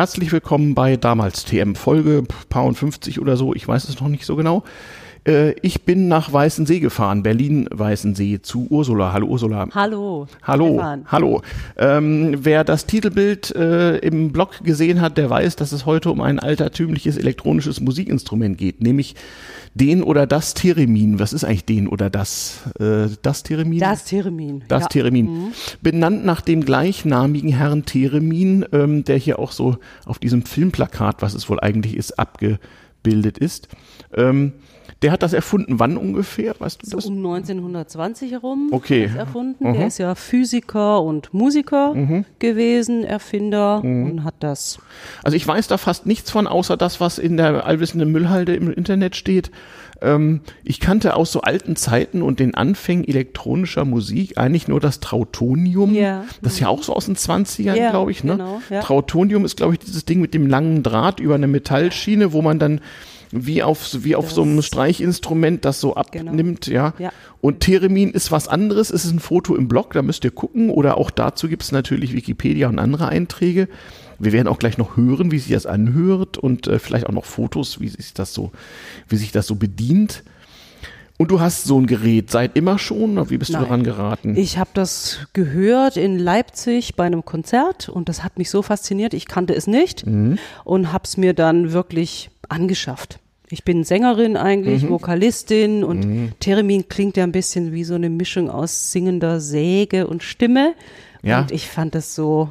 Herzlich willkommen bei damals TM Folge paar und 50 oder so, ich weiß es noch nicht so genau. Äh, ich bin nach Weißensee gefahren, Berlin-Weißensee zu Ursula. Hallo Ursula. Hallo. Hallo. Stefan. Hallo. Ähm, wer das Titelbild äh, im Blog gesehen hat, der weiß, dass es heute um ein altertümliches elektronisches Musikinstrument geht, nämlich den oder das Theremin. Was ist eigentlich den oder das? Äh, das Theremin? Das Theremin. Das ja. Theremin. Mhm. Benannt nach dem gleichnamigen Herrn Theremin, ähm, der hier auch so auf diesem Filmplakat, was es wohl eigentlich ist, abgebildet ist. Ähm, der hat das erfunden. Wann ungefähr? Weißt du So das? um 1920 herum Okay. ist erfunden. Mhm. Der ist ja Physiker und Musiker gewesen, Erfinder Mhm. und hat das. Also ich weiß da fast nichts von, außer das, was in der allwissenden Müllhalde im Internet steht. Ähm, ich kannte aus so alten Zeiten und den Anfängen elektronischer Musik eigentlich nur das Trautonium. Ja. Das ist ja auch so aus den 20ern, Ja, glaube ich. Ne? genau, ja. Trautonium ist, glaube ich, dieses Ding mit dem langen Draht über eine Metallschiene, wo man dann wie auf, wie auf so einem Streichinstrument das so Genau. abnimmt, ja. Ja. Und Theremin ist was anderes. Es ist ein Foto im Blog, da müsst ihr gucken. Oder auch dazu gibt es natürlich Wikipedia und andere Einträge. Wir werden auch gleich noch hören, wie sich das anhört und äh, vielleicht auch noch Fotos, wie sich das so, wie sich das so bedient. Und du hast so ein Gerät seit immer schon? Oder wie bist du Nein. daran geraten? Ich habe das gehört in Leipzig bei einem Konzert und das hat mich so fasziniert. Ich kannte es nicht Mhm. und habe es mir dann wirklich angeschafft. Ich bin Sängerin eigentlich, Mhm. Vokalistin und Theremin klingt ja ein bisschen wie so eine Mischung aus singender Säge und Stimme. Ja. Und ich fand das so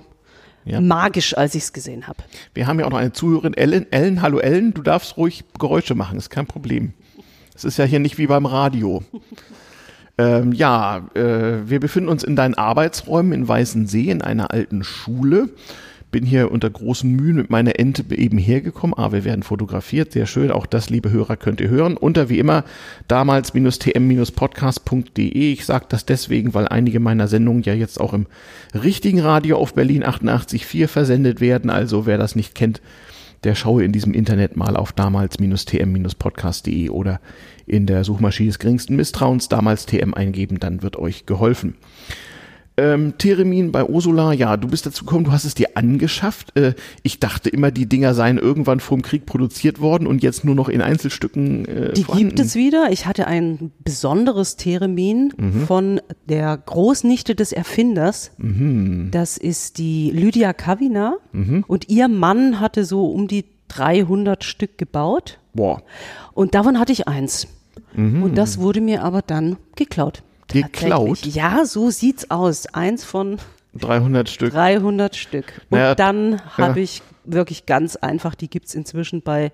Ja. magisch, als ich es gesehen habe. Wir haben ja auch noch eine Zuhörerin, Ellen. Ellen, hallo Ellen, du darfst ruhig Geräusche machen, ist kein Problem. Es ist ja hier nicht wie beim Radio. ähm, ja, äh, wir befinden uns in deinen Arbeitsräumen in Weißensee in einer alten Schule. Bin hier unter großen Mühen mit meiner Ente eben hergekommen. Ah, wir werden fotografiert, sehr schön. Auch das, liebe Hörer, könnt ihr hören. Unter wie immer damals-tm-podcast.de. Ich sage das deswegen, weil einige meiner Sendungen ja jetzt auch im richtigen Radio auf Berlin 88.4 versendet werden. Also wer das nicht kennt, der schaue in diesem Internet mal auf damals-tm-podcast.de oder in der Suchmaschine des geringsten Misstrauens damals TM eingeben, dann wird euch geholfen. Ähm, Theremin bei Ursula, ja, du bist dazu gekommen, du hast es dir angeschafft. Äh, ich dachte immer, die Dinger seien irgendwann vor dem Krieg produziert worden und jetzt nur noch in Einzelstücken äh, Die vorhanden. gibt es wieder. Ich hatte ein besonderes Theremin Mhm. von der Großnichte des Erfinders. Mhm. Das ist die Lydia Kavina. Und ihr Mann hatte so um die 300 Stück gebaut. Boah, Und davon hatte ich eins. Und das wurde mir aber dann geklaut. Geklaut? Ja, so sieht's aus. Eins von 300 Stück. 300 Stück. Und Naja, dann habe ja. ich wirklich ganz einfach, die gibt's inzwischen bei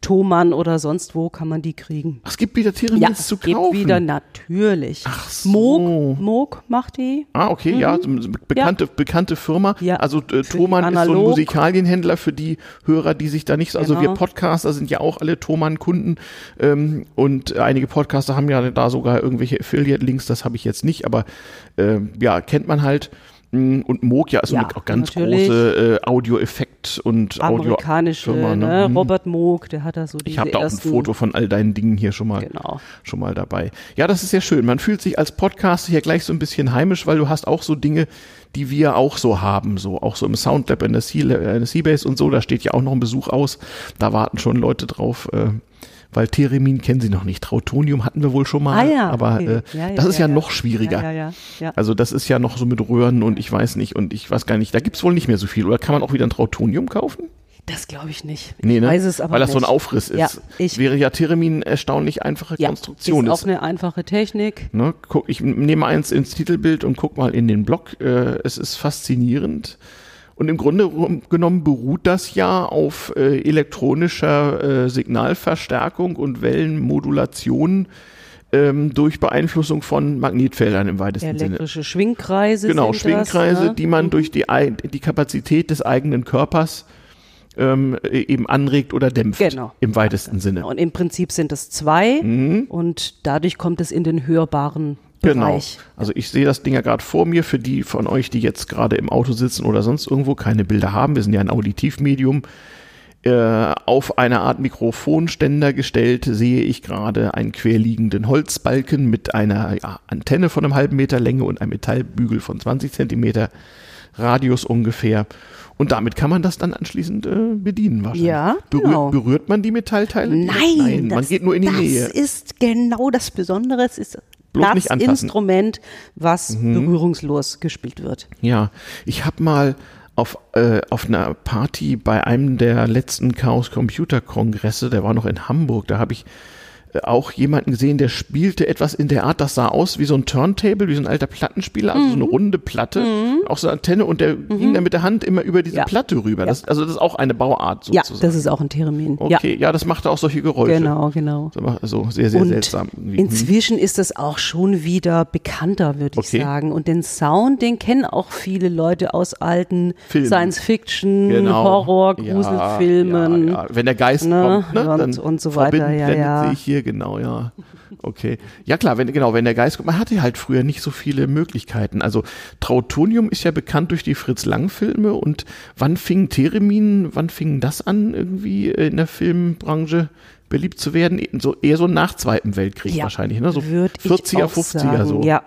Thomann oder sonst wo, kann man die kriegen. Es gibt wieder Theremins Ja, zu es gibt kaufen. wieder natürlich. Ach so. Moog, Moog macht die. Ah, okay, ja, so eine bekannte, bekannte Firma. Mhm. Ja, also äh, Thomann ist so ein. Musikalienhändler für die Hörer, die sich da nicht so, also Genau. wir Podcaster sind ja auch alle Thomann-Kunden ähm, und einige Podcaster haben ja da sogar irgendwelche Affiliate-Links, das habe ich jetzt nicht, aber äh, ja, kennt man halt. Und Moog ja ist so Ja, eine auch ganz natürlich. große äh, Audio-Effekt und Amerikanische, Audio-Firma. ne? Mhm. Robert Moog, der hat da so diese Ich habe da auch ein Foto von all deinen Dingen hier schon mal Genau. schon mal dabei. Ja, das ist sehr schön. Man fühlt sich als Podcaster hier gleich so ein bisschen heimisch, weil du hast auch so Dinge, die wir auch so haben, so auch so im Soundlab in der Sea- in der Seabase und so. Da steht ja auch noch ein Besuch aus. Da warten schon Leute drauf. Äh, weil Theremin kennen sie noch nicht. Trautonium hatten wir wohl schon mal, Ah ja, aber okay. äh, Ja, ja, das ist ja, noch schwieriger. Also das ist ja noch so mit Röhren und ich weiß nicht und ich weiß gar nicht, da gibt's wohl nicht mehr so viel. Oder kann man auch wieder ein Trautonium kaufen? Das glaube ich nicht. Nee, ich ne? weiß es aber Weil das so ein nicht. Aufriss ist. Ja, ich- Wäre ja Theremin erstaunlich einfache Ja, Konstruktion. ist ist. auch eine einfache Technik. Ne, guck, ich nehme eins ins Titelbild und guck mal in den Blog. Äh, es ist faszinierend. Und im Grunde genommen beruht das ja auf äh, elektronischer äh, Signalverstärkung und Wellenmodulation ähm, durch Beeinflussung von Magnetfeldern im weitesten Sinne. Elektrische Schwingkreise. Genau, Schwingkreise, das, ne? die man durch die, die Kapazität des eigenen Körpers ähm, eben anregt oder dämpft. Genau. Im weitesten Sinne. Und im Prinzip sind es zwei und dadurch kommt es in den hörbaren Genau. Bereich. Also ich sehe das Ding ja gerade vor mir. Für die von euch, die jetzt gerade im Auto sitzen oder sonst irgendwo keine Bilder haben, wir sind ja ein Auditivmedium. Äh, auf eine Art Mikrofonständer gestellt sehe ich gerade einen querliegenden Holzbalken mit einer ja, Antenne von einem halben Meter Länge und einem Metallbügel von 20 Zentimeter Radius ungefähr. Und damit kann man das dann anschließend äh, bedienen wahrscheinlich. Ja, Berührt, genau. berührt man die Metallteile? Nein, Nein, man das, geht nur in die das Nähe. ist genau das Besondere. Es ist Bloß nicht anfassen. Mhm. Instrument, was berührungslos gespielt wird. Ja, ich habe mal auf, äh, auf einer Party bei einem der letzten Chaos Computer Kongresse, der war noch in Hamburg, da habe ich auch jemanden gesehen, der spielte etwas in der Art, das sah aus wie so ein Turntable, wie so ein alter Plattenspieler, also so Mhm. eine runde Platte, auch so eine Antenne und der ging dann mit der Hand immer über diese Ja. Platte rüber. Das, also das ist auch eine Bauart Ja, sozusagen. das ist auch ein Theremin. okay, ja. das machte auch solche Ja, Geräusche. genau, genau. So, so sehr, sehr Und seltsam. irgendwie. inzwischen ist das auch schon wieder bekannter, würde ich Okay. sagen. Und den Sound, den kennen auch viele Leute aus alten. Science-Fiction, Genau. Horror, Ja, Gruselfilmen. Ja, ja. Wenn der Geist Ne? kommt, ne, Und- dann und so weiter, ja, ja. sehe ich hier genau, ja. Okay. Ja klar, wenn genau, wenn der Geist kommt, man hatte halt früher nicht so viele Möglichkeiten. Also Trautonium ist ja bekannt durch die Fritz Lang Filme und wann fing Theremin, wann fing das an irgendwie in der Filmbranche beliebt zu werden? So eher so nach Zweiten Weltkrieg Ja, wahrscheinlich, ne? So würd ich 40er, auch 50er sagen. so. Ja.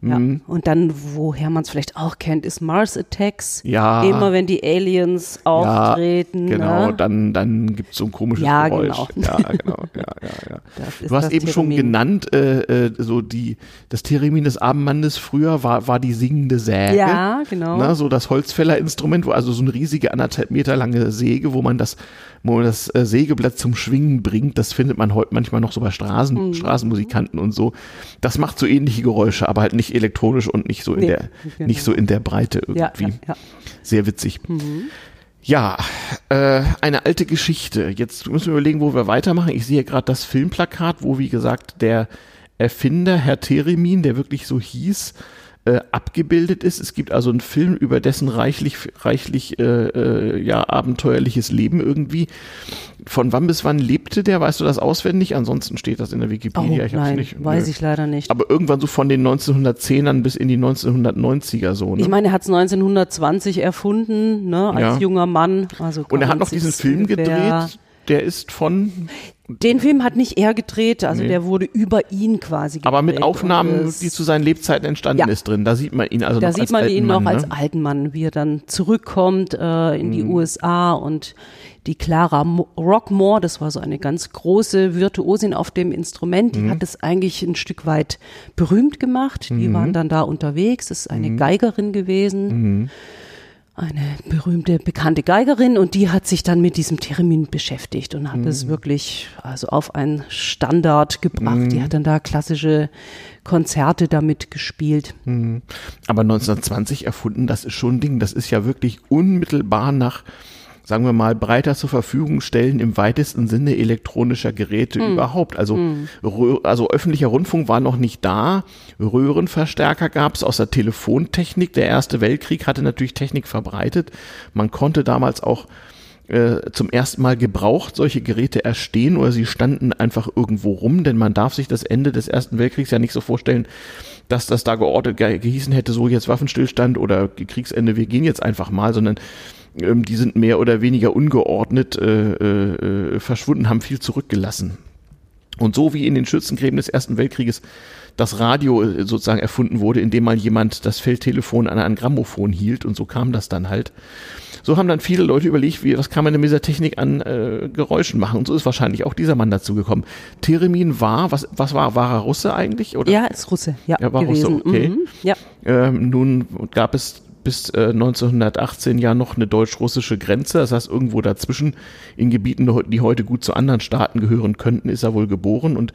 Ja. Mhm. Und dann, woher man es vielleicht auch kennt, ist Mars Attacks. Ja. Immer wenn die Aliens auftreten. Genau, ne? dann, dann gibt es so ein komisches Ja, Geräusch. genau. Ja, genau. Ja, ja, ja. Du hast eben schon Theremin. genannt, äh, äh, so die, das Theremin des Abendmannes früher war, war die singende Säge. Ja, genau. Na, so das Holzfällerinstrument, wo also so eine riesige anderthalb Meter lange Säge, wo man das, wo man das äh, Sägeblatt zum Schwingen bringt, das findet man heute manchmal noch so bei Straßen, Mhm. Straßenmusikanten und so. Das macht so ähnliche Geräusche, aber halt nicht elektronisch und nicht so in Nee, der, genau. nicht so in der Breite Ja, irgendwie. ja, ja. Sehr witzig. Ja, äh, eine alte Geschichte. Jetzt müssen wir überlegen, wo wir weitermachen. Ich sehe gerade das Filmplakat, wo, wie gesagt, der Erfinder, Herr Theremin, der wirklich so hieß, äh, abgebildet ist. Es gibt also einen Film über dessen reichlich, reichlich, äh, äh, ja, abenteuerliches Leben irgendwie. Von wann bis wann lebte der? Weißt du das auswendig? Ansonsten steht das in der Oh, Wikipedia. ich hab's nein, nicht. weiß Nö. ich leider nicht. Aber irgendwann so von den 1910ern bis in die 1990er so. Ne? Ich meine, er hat es 1920 erfunden, ne, als Ja. junger Mann. Also Und er hat noch diesen Film gedreht, der ist von, Den Film hat nicht er gedreht, also Nee. der wurde über ihn quasi gedreht. aber mit Aufnahmen, die zu seinen Lebzeiten entstanden Ja. ist drin. Da sieht man ihn also Da noch sieht als man alten ihn Mann, noch als ne? alten Mann, wie er dann zurückkommt äh, in Mhm. die USA und die Clara Mo- Rockmore, das war so eine ganz große Virtuosin auf dem Instrument, Mhm. die hat es eigentlich ein Stück weit berühmt gemacht. Die waren dann da unterwegs, das ist eine Mhm. Geigerin gewesen. Eine berühmte, bekannte Geigerin und die hat sich dann mit diesem Theremin beschäftigt und hat es wirklich also auf einen Standard gebracht. Die hat dann da klassische Konzerte damit gespielt. Aber 1920 erfunden, das ist schon ein Ding. Das ist ja wirklich unmittelbar nach, sagen wir mal, breiter zur Verfügung stellen im weitesten Sinne elektronischer Geräte überhaupt. Also, Rö- also öffentlicher Rundfunk war noch nicht da. Röhrenverstärker gab es aus der Telefontechnik. Der Erste Weltkrieg hatte natürlich Technik verbreitet. Man konnte damals auch äh, zum ersten Mal gebraucht solche Geräte erstehen oder sie standen einfach irgendwo rum, denn man darf sich das Ende des Ersten Weltkriegs ja nicht so vorstellen, dass das da geordnet ge gehießen hätte, so jetzt Waffenstillstand oder Kriegsende, wir gehen jetzt einfach mal, sondern ähm, die sind mehr oder weniger ungeordnet äh, äh, äh, verschwunden, haben viel zurückgelassen. Und so wie in den Schützengräben des Ersten Weltkrieges das Radio äh, sozusagen erfunden wurde, indem mal jemand das Feldtelefon an ein Grammophon hielt und so kam das dann halt. So haben dann viele Leute überlegt, wie, was kann man denn mit dieser Technik an äh, Geräuschen machen? Und so ist wahrscheinlich auch dieser Mann dazu gekommen. Theremin war, was, was war, war er Russe eigentlich? Oder? Ja, ist Russe, ja, Er war gewesen. Russe, okay. Mhm. Ja. Ähm, nun gab es bis äh, 1918 ja noch eine deutsch-russische Grenze. Das heißt, irgendwo dazwischen in Gebieten, die heute gut zu anderen Staaten gehören könnten, ist er wohl geboren und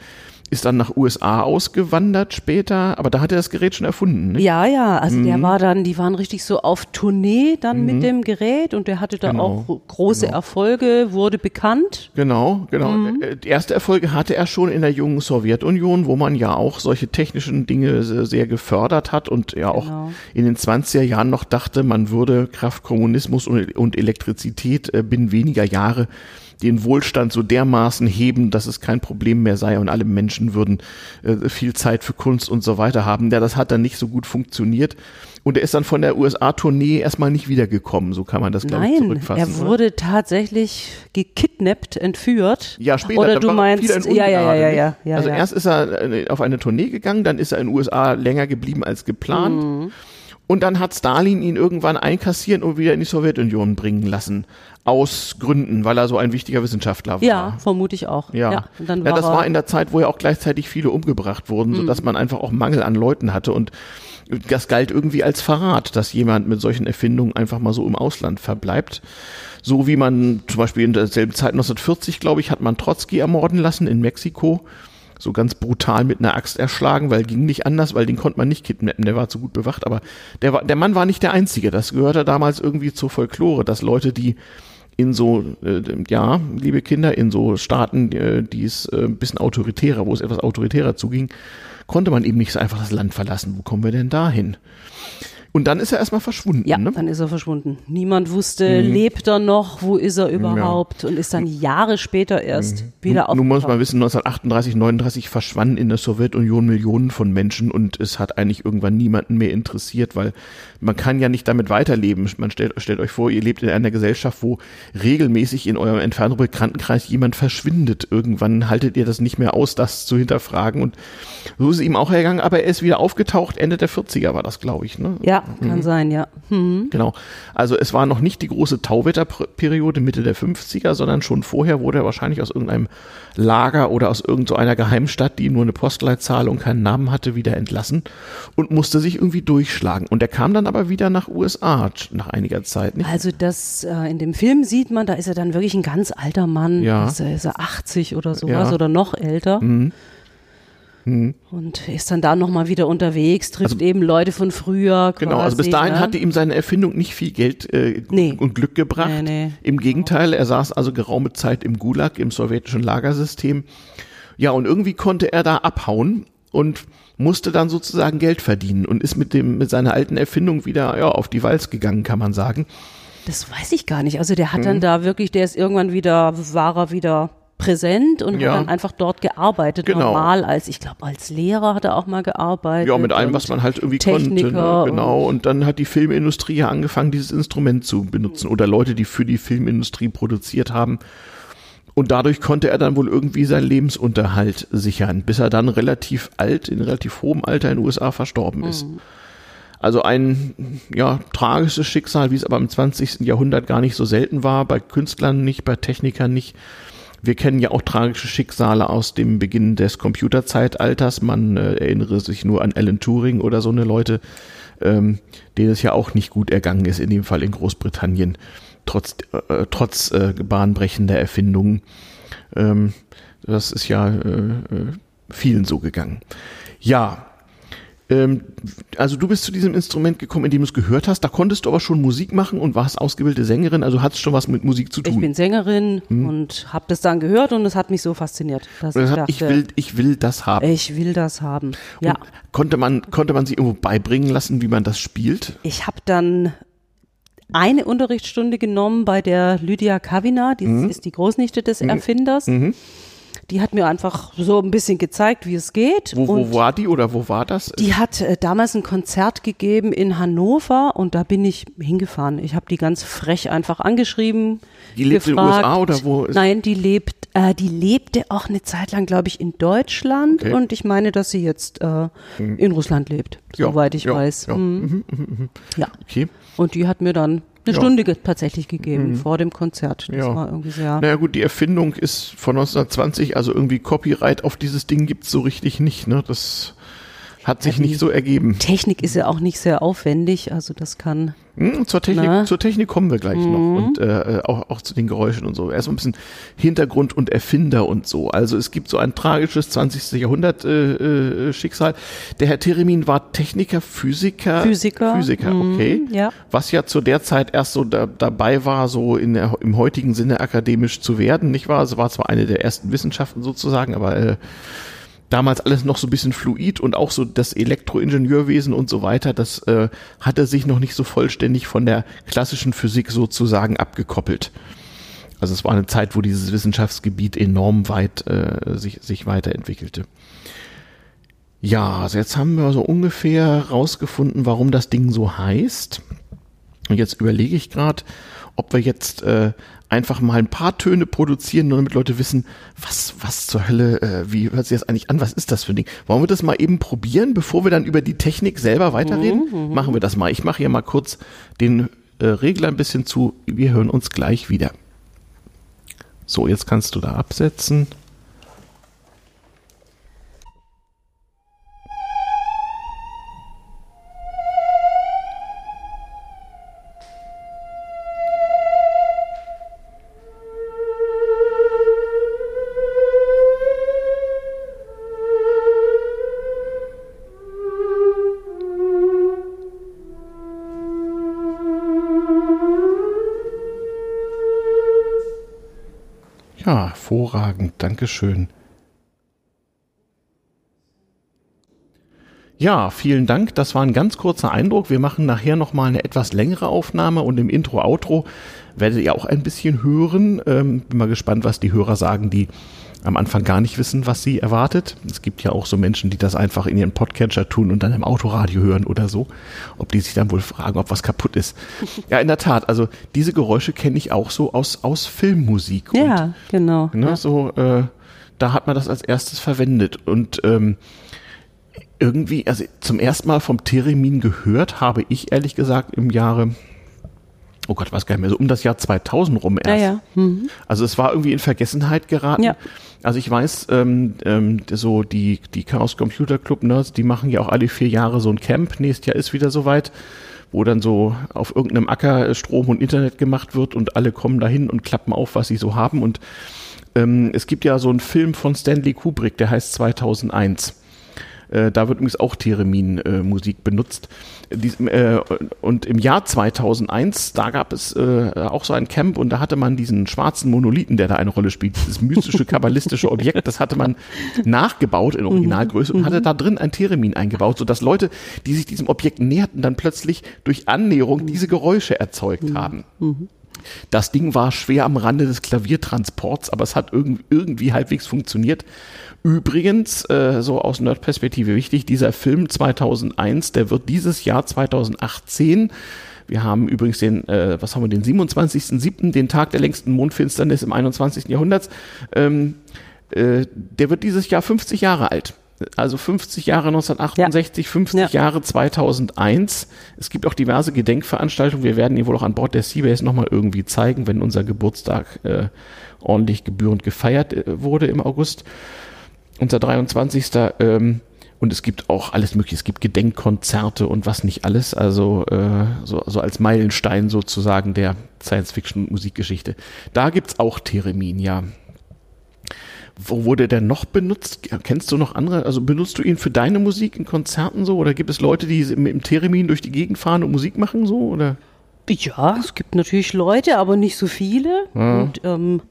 ist dann nach USA ausgewandert später. Aber da hat er das Gerät schon erfunden. Nicht? Ja, ja, also Mhm. der war dann, die waren richtig so auf Tournee dann mit dem Gerät und der hatte da Genau, auch große genau. Erfolge, wurde bekannt. Genau, genau. Mhm. Äh, Die erste Erfolge hatte er schon in der jungen Sowjetunion, wo man ja auch solche technischen Dinge se- sehr gefördert hat und ja auch Genau. in den 20er Jahren noch dachte, man würde Kraft Kommunismus und, und Elektrizität äh, binnen weniger Jahre den Wohlstand so dermaßen heben, dass es kein Problem mehr sei und alle Menschen würden äh, viel Zeit für Kunst und so weiter haben. Ja, das hat dann nicht so gut funktioniert. Und er ist dann von der USA-Tournee erstmal nicht wiedergekommen, so kann man das, glaube ich, Nein, zurückfassen. er oder? wurde tatsächlich gekidnappt, entführt. Ja, später. Oder du meinst, ja, ja, ja, ja, ja. Also ja. erst ist er äh, auf eine Tournee gegangen, dann ist er in den USA länger geblieben als geplant. Mhm. Und dann hat Stalin ihn irgendwann einkassieren und wieder in die Sowjetunion bringen lassen. Aus Gründen, weil er so ein wichtiger Wissenschaftler war. Ja, vermute ich auch. Ja, ja, und dann ja war das war in der Zeit, wo ja auch gleichzeitig viele umgebracht wurden, sodass man einfach auch Mangel an Leuten hatte. Und das galt irgendwie als Verrat, dass jemand mit solchen Erfindungen einfach mal so im Ausland verbleibt. So wie man zum Beispiel in derselben Zeit 1940, glaube ich, hat man Trotzki ermorden lassen in Mexiko. So ganz brutal mit einer Axt erschlagen, weil ging nicht anders, weil den konnte man nicht kidnappen, der war zu gut bewacht. Aber der, war, der Mann war nicht der Einzige. Das gehörte damals irgendwie zur Folklore, dass Leute, die in so, äh, ja, liebe Kinder, in so Staaten, äh, die es äh, ein bisschen autoritärer, wo es etwas autoritärer zuging, konnte man eben nicht so einfach das Land verlassen. Wo kommen wir denn dahin? Und dann ist er erstmal verschwunden. Ja, ne? dann ist er verschwunden. Niemand wusste, lebt er noch, wo ist er überhaupt und ist dann Jahre später erst wieder Nun, nun muss aufgetaucht. man wissen, 1938, 39 verschwanden in der Sowjetunion Millionen von Menschen und es hat eigentlich irgendwann niemanden mehr interessiert, weil man kann ja nicht damit weiterleben. Man stellt, stellt euch vor, ihr lebt in einer Gesellschaft, wo regelmäßig in eurem entfernten Bekanntenkreis jemand verschwindet. Irgendwann haltet ihr das nicht mehr aus, das zu hinterfragen und so ist es ihm auch ergangen, aber er ist wieder aufgetaucht, Ende der 40er war das, glaube ich. Ne? Ja, kann sein, ja. Hm. Genau. Also es war noch nicht die große Tauwetterperiode Mitte der 50er, sondern schon vorher wurde er wahrscheinlich aus irgendeinem Lager oder aus irgendeiner Geheimstadt, die nur eine Postleitzahl und keinen Namen hatte, wieder entlassen und musste sich irgendwie durchschlagen. Und er kam dann aber wieder nach USA nach einiger Zeit. Nicht? Also das äh, in dem Film sieht man, da ist er dann wirklich ein ganz alter Mann. Ja. Ist, er, ist er 80 oder sowas Ja. Mhm. oder noch älter. Und ist dann da nochmal wieder unterwegs, trifft eben Leute von früher. Quasi, Genau, also bis dahin ne? hatte ihm seine Erfindung nicht viel Geld äh, Nee. und Glück gebracht. Nee, nee. Im Gegenteil, er saß also geraume Zeit im Gulag, im sowjetischen Lagersystem. Ja, und irgendwie konnte er da abhauen und musste dann sozusagen Geld verdienen und ist mit dem mit seiner alten Erfindung wieder ja, auf die Walz gegangen, kann man sagen. Das weiß ich gar nicht. Also der hat Mhm. dann da wirklich, der ist irgendwann wieder, war er wieder präsent und Ja. hat dann einfach dort gearbeitet. Genau. Normal als, ich glaube, als Lehrer hat er auch mal gearbeitet. Ja, mit allem, und was man halt irgendwie Techniker konnte. Ne? Genau. Und dann hat die Filmindustrie ja angefangen, dieses Instrument zu benutzen oder Leute, die für die Filmindustrie produziert haben. Und dadurch konnte er dann wohl irgendwie seinen Lebensunterhalt sichern, bis er dann relativ alt, in relativ hohem Alter in den USA verstorben ist. Also ein ja, tragisches Schicksal, wie es aber im 20. Jahrhundert gar nicht so selten war, bei Künstlern nicht, bei Technikern nicht. Wir kennen ja auch tragische Schicksale aus dem Beginn des Computerzeitalters. Man äh, erinnere sich nur an Alan Turing oder so eine Leute, ähm, denen es ja auch nicht gut ergangen ist, in dem Fall in Großbritannien, trotz, äh, trotz äh, bahnbrechender Erfindungen. Ähm, das ist ja äh, äh, vielen so gegangen. Ja, also du bist zu diesem Instrument gekommen, indem du es gehört hast. Da konntest du aber schon Musik machen und warst ausgebildete Sängerin, also hattest schon was mit Musik zu tun. Ich bin Sängerin und habe das dann gehört und es hat mich so fasziniert, dass ich dachte, ich will, ich will das haben. ich will das haben. Ja, Und konnte man, konnte man sie irgendwo beibringen lassen, wie man das spielt? ich habe dann eine Unterrichtsstunde genommen bei der Lydia Kavina, die Mhm. ist die Großnichte des Erfinders. Die hat mir einfach so ein bisschen gezeigt, wie es geht. Wo, wo war die oder wo war das? Die hat äh, damals ein Konzert gegeben in Hannover und da bin ich hingefahren. Ich habe die ganz frech einfach angeschrieben. Die lebt in den gefragt. USA oder wo ist- Nein, die lebt, äh, die lebte auch eine Zeit lang, glaube ich, in Deutschland Okay. und ich meine, dass sie jetzt äh, in Russland lebt, Ja, soweit ich ja, weiß. ja. Mhm. ja. Okay. Und die hat mir dann eine Ja. Stunde tatsächlich gegeben vor dem Konzert. Das Ja. war irgendwie sehr. Naja gut, die Erfindung ist von 1920, also irgendwie Copyright auf dieses Ding gibt's so richtig nicht. Ne? Das hat sich nicht so ergeben. Technik ist ja auch nicht sehr aufwendig, also das kann. Hm, zur, Technik, Na? zur Technik kommen wir gleich Mhm. noch und äh, auch, auch zu den Geräuschen und so. Erstmal ein bisschen Hintergrund und Erfinder und so. Also es gibt so ein tragisches 20. Jahrhundert äh, äh, Schicksal. Der Herr Theremin war Techniker, Physiker. Physiker. Physiker, Mhm, okay. ja. Was ja zu der Zeit erst so da, dabei war, so in der, im heutigen Sinne akademisch zu werden, nicht wahr? Es war zwar eine der ersten Wissenschaften sozusagen, aber äh, damals alles noch so ein bisschen fluid und auch so das Elektroingenieurwesen und so weiter, das äh, hatte sich noch nicht so vollständig von der klassischen Physik sozusagen abgekoppelt. Also es war eine Zeit, wo dieses Wissenschaftsgebiet enorm weit äh, sich, sich weiterentwickelte. Ja, also jetzt haben wir so ungefähr rausgefunden, warum das Ding so heißt. Und jetzt überlege ich gerade, ob wir jetzt äh, einfach mal ein paar Töne produzieren, nur damit Leute wissen, was, was zur Hölle, äh, wie hört sich das eigentlich an, was ist das für ein Ding? Wollen wir das mal eben probieren, bevor wir dann über die Technik selber weiterreden? Mhm, mhm. Machen wir das mal. Ich mache hier mal kurz den äh, Regler ein bisschen zu. Wir hören uns gleich wieder. So, jetzt kannst du da absetzen. Hervorragend. Dankeschön. Ja, vielen Dank. Das war ein ganz kurzer Eindruck. Wir machen nachher nochmal eine etwas längere Aufnahme und im Intro, Outro werdet ihr auch ein bisschen hören. Ähm, bin mal gespannt, was die Hörer sagen, die am Anfang gar nicht wissen, was sie erwartet. Es gibt ja auch so Menschen, die das einfach in ihren Podcatcher tun und dann im Autoradio hören oder so. Ob die sich dann wohl fragen, ob was kaputt ist. Ja, in der Tat. Also diese Geräusche kenne ich auch so aus, aus Filmmusik. Ja, und, genau. Ne, ja. So, äh, da hat man das als erstes verwendet. Und ähm, irgendwie, also zum ersten Mal vom Theremin gehört habe ich ehrlich gesagt im Jahre oh Gott, weiß gar nicht mehr, so um das Jahr 2000 rum erst. Ja, ja. Mhm. Also es war irgendwie in Vergessenheit geraten. Ja. Also ich weiß, ähm, ähm, so die, die Chaos Computer Club Nerds, die machen ja auch alle vier Jahre so ein Camp. Nächstes Jahr ist wieder soweit, wo dann so auf irgendeinem Acker Strom und Internet gemacht wird und alle kommen dahin und klappen auf, was sie so haben. Und ähm, es gibt ja so einen Film von Stanley Kubrick, der heißt 2001. Äh, da wird übrigens auch Theremin-Musik äh, benutzt. Dies, äh, und im Jahr 2001, da gab es äh, auch so ein Camp und da hatte man diesen schwarzen Monolithen, der da eine Rolle spielt, dieses mystische, kabbalistische Objekt, das hatte man nachgebaut in Originalgröße und hatte mhm. da drin ein Theremin eingebaut, sodass Leute, die sich diesem Objekt näherten, dann plötzlich durch Annäherung diese Geräusche erzeugt mhm. haben. Mhm. Das Ding war schwer am Rande des Klaviertransports, aber es hat irgendwie, halbwegs funktioniert. Übrigens, äh, so aus Nerd-Perspektive wichtig, dieser Film 2001, der wird dieses Jahr 2018 wir haben übrigens den, äh, was haben wir, den 27.07., den Tag der längsten Mondfinsternis im 21. Jahrhundert. Ähm, äh, der wird dieses Jahr 50 Jahre alt. Also 50 Jahre 1968, ja. 50 ja. Jahre 2001. Es gibt auch diverse Gedenkveranstaltungen. Wir werden ihn wohl auch an Bord der Seabase nochmal irgendwie zeigen, wenn unser Geburtstag äh, ordentlich gebührend gefeiert äh, wurde im August unser 23. Ähm, und es gibt auch alles mögliche. Es gibt Gedenkkonzerte und was nicht alles. Also äh, so, so als Meilenstein sozusagen der Science-Fiction-Musikgeschichte. Da gibt's auch Theremin, ja. Wo wurde der noch benutzt? Kennst du noch andere? Also benutzt du ihn für deine Musik in Konzerten so? Oder gibt es Leute, die mit dem Theremin durch die Gegend fahren und Musik machen so? Oder? Ja, es gibt natürlich Leute, aber nicht so viele. Ja. Und ähm,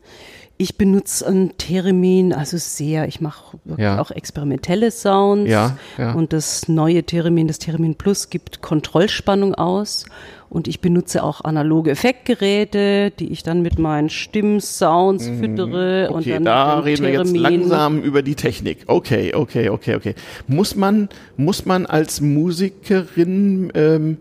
ich benutze ein Theremin, also sehr, ich mache ja. auch experimentelle Sounds. Ja. Und das neue Theremin, das Theremin Plus, gibt Kontrollspannung aus. Und ich benutze auch analoge Effektgeräte, die ich dann mit meinen Stimmsounds mhm. füttere. Okay, und dann da reden wir jetzt langsam über die Technik. Okay, okay, okay, okay. Muss man, muss man als Musikerin ähm,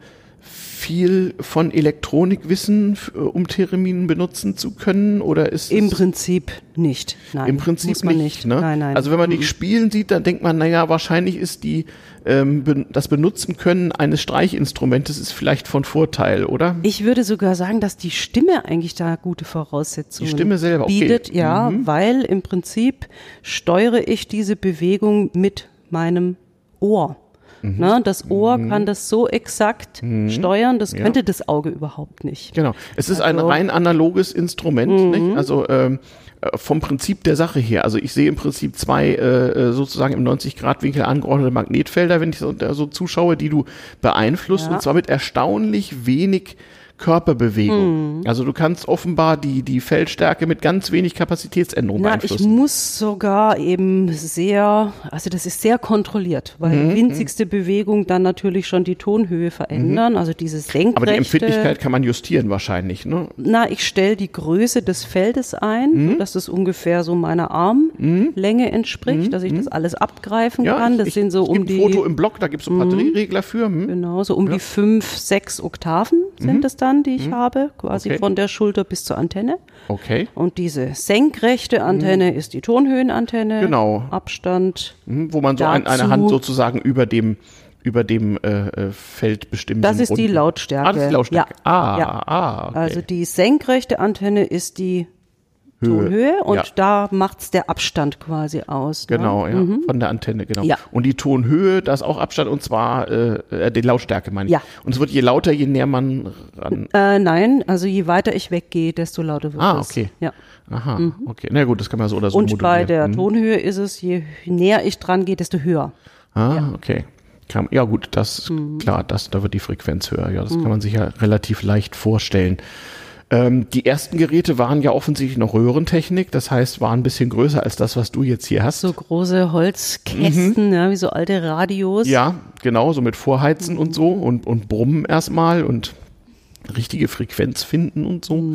viel von Elektronik wissen, äh, um Theremin benutzen zu können? Oder ist Im Prinzip nicht. Nein, Im Prinzip muss man nicht. nicht. Ne? Nein, nein. Also wenn man die mhm. spielen sieht, dann denkt man, naja, wahrscheinlich ist die ähm, das Benutzen können eines Streichinstrumentes ist vielleicht von Vorteil, oder? Ich würde sogar sagen, dass die Stimme eigentlich da gute Voraussetzungen die Stimme selber, okay. bietet. Ja, mhm. weil im Prinzip steuere ich diese Bewegung mit meinem Ohr. Mhm. Ne, das Ohr mhm. kann das so exakt mhm. steuern, das könnte ja. das Auge überhaupt nicht. Genau. Es ist also, ein rein analoges Instrument, mhm. nicht? Also ähm, äh, vom Prinzip der Sache her. Also ich sehe im Prinzip zwei äh, äh sozusagen im 90-Grad-Winkel angeordnete Magnetfelder, wenn ich so, so zuschaue, die du beeinflusst, ja. und zwar mit erstaunlich wenig Körperbewegung. Hm. Also du kannst offenbar die, die Feldstärke mit ganz wenig Kapazitätsänderung Na, beeinflussen. Ich muss sogar eben sehr, also das ist sehr kontrolliert, weil mhm. winzigste Bewegung dann natürlich schon die Tonhöhe verändern, mhm. also dieses senkrechte. Aber die Empfindlichkeit kann man justieren wahrscheinlich, ne? Na, ich stelle die Größe des Feldes ein, mhm. dass das ungefähr so meiner Armlänge mhm. entspricht, mhm. dass ich das mhm. alles abgreifen ja, kann. Das ich, sind so um die. Foto im Blog, da gibt es so Batterieregler für. Genau, so um ja. die fünf, sechs Oktaven sind das dann dann, die ich habe, quasi Okay. von der Schulter bis zur Antenne. Okay. Und diese senkrechte Antenne ist die Tonhöhenantenne. Genau. Abstand. Mhm, Wo man so ein, eine Hand sozusagen über dem über dem äh, äh, Feld bestimmt. Das ist die Lautstärke. Ah, das ist die Lautstärke. Ja. Ah, Ja. ah, okay. Also die senkrechte Antenne ist die Höhe. Tonhöhe und Ja. da macht's der Abstand quasi aus. ne? Genau, ja, von der Antenne, genau. Ja. Und die Tonhöhe, da ist auch Abstand und zwar äh, äh, die Lautstärke, meine ich. Ja. Und es wird je lauter, je näher man ran. Äh, nein, also je weiter ich weggehe, desto lauter wird Ah, es. okay. Ja. Aha, okay. Na gut, das kann man so oder so Und bei modulieren. der Mhm. Tonhöhe ist es, je näher ich dran gehe, desto höher. Ah, okay. Kann, ja gut, das Mhm. klar, das, da wird die Frequenz höher. Ja, das kann man sich ja relativ leicht vorstellen. Ähm, die ersten Geräte waren ja offensichtlich noch Röhrentechnik, das heißt, waren ein bisschen größer als das, was du jetzt hier hast. So große Holzkästen, ja, wie so alte Radios. Mhm. Ja, genau, so mit Vorheizen und so und, und Brummen erstmal und richtige Frequenz finden und so.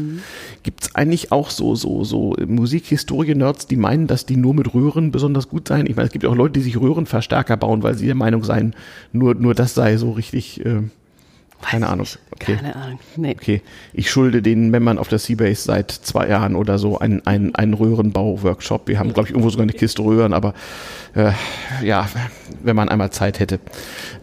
Gibt's eigentlich auch so, so, so Musikhistorie-Nerds, die meinen, dass die nur mit Röhren besonders gut seien? Ich meine, es gibt auch Leute, die sich Röhrenverstärker bauen, weil sie der Meinung seien, nur, nur das sei so richtig, äh, keine Ahnung. Okay. Keine Ahnung. Nee. Okay, ich schulde den Männern auf der Seabase seit zwei Jahren oder so einen, einen, einen Röhrenbau-Workshop. Wir haben, glaube ich, irgendwo sogar eine Kiste Röhren, aber äh, ja, wenn man einmal Zeit hätte.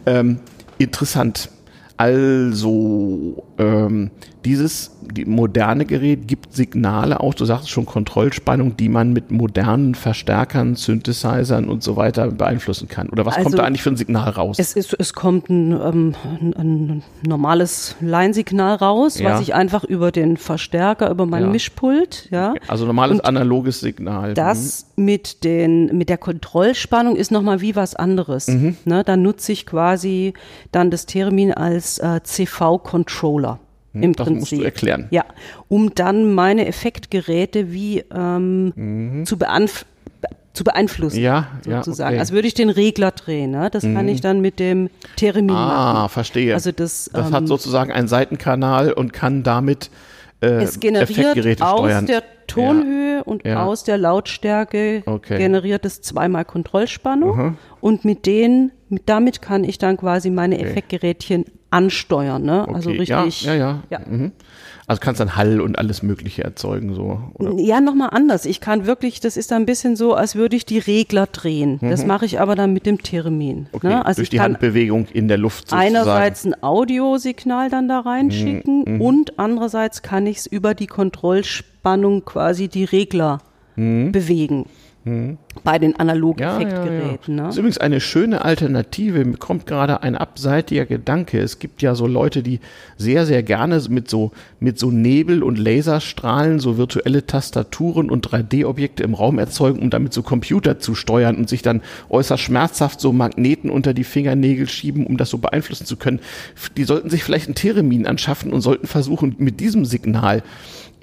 Ähm, interessant. Also, ähm, dieses die moderne Gerät gibt Signale aus, du sagst schon Kontrollspannung, die man mit modernen Verstärkern, Synthesizern und so weiter beeinflussen kann. Oder was kommt Also, da eigentlich für ein Signal raus? Es, ist, es kommt ein, ähm, ein, ein normales Line-Signal raus, Ja. was ich einfach über den Verstärker, über mein Ja. Mischpult, ja. also normales Und analoges Signal. Das mit den mit der Kontrollspannung ist noch mal wie was anderes. Mhm. Ne, da nutze ich quasi dann das Termin als äh, CV-Controller im Hm, das Prinzip. musst du erklären. Ja, um dann meine Effektgeräte wie ähm, zu, beanf zu beeinflussen. Mhm. Ja, ja, sozusagen. okay. Mhm. Als würde ich den Regler drehen. Ne? Das kann ich dann mit dem Termin Ah, machen. verstehe. Also das, das ähm, hat sozusagen einen Seitenkanal und kann damit äh, Es generiert aus steuern. der Tonhöhe und Ja. aus der Lautstärke Okay. generiert es zweimal Kontrollspannung und mit denen, mit, damit kann ich dann quasi meine Effektgerätchen ansteuern, ne? Also Okay, richtig. Ja, ja, ja. Ja. Mhm. Also kannst dann Hall und alles Mögliche erzeugen, so. Oder? Ja, nochmal anders. Ich kann wirklich, das ist ein bisschen so, als würde ich die Regler drehen. Das mache ich aber dann mit dem Termin. Mhm. Okay, ne? Also durch die Handbewegung in der Luft sozusagen. einerseits ein Audiosignal dann da reinschicken Mhm, und andererseits kann ich es über die Kontrollspannung quasi die Regler bewegen. Bei den analogen Mhm. Ja, ja, ja. Effektgeräten. Das ist Ne? übrigens eine schöne Alternative. Mir kommt gerade ein abseitiger Gedanke. Es gibt ja so Leute, die sehr, sehr gerne mit so, mit so Nebel und Laserstrahlen so virtuelle Tastaturen und 3D-Objekte im Raum erzeugen, um damit so Computer zu steuern und sich dann äußerst schmerzhaft so Magneten unter die Fingernägel schieben, um das so beeinflussen zu können. Die sollten sich vielleicht ein Theremin anschaffen und sollten versuchen, mit diesem Signal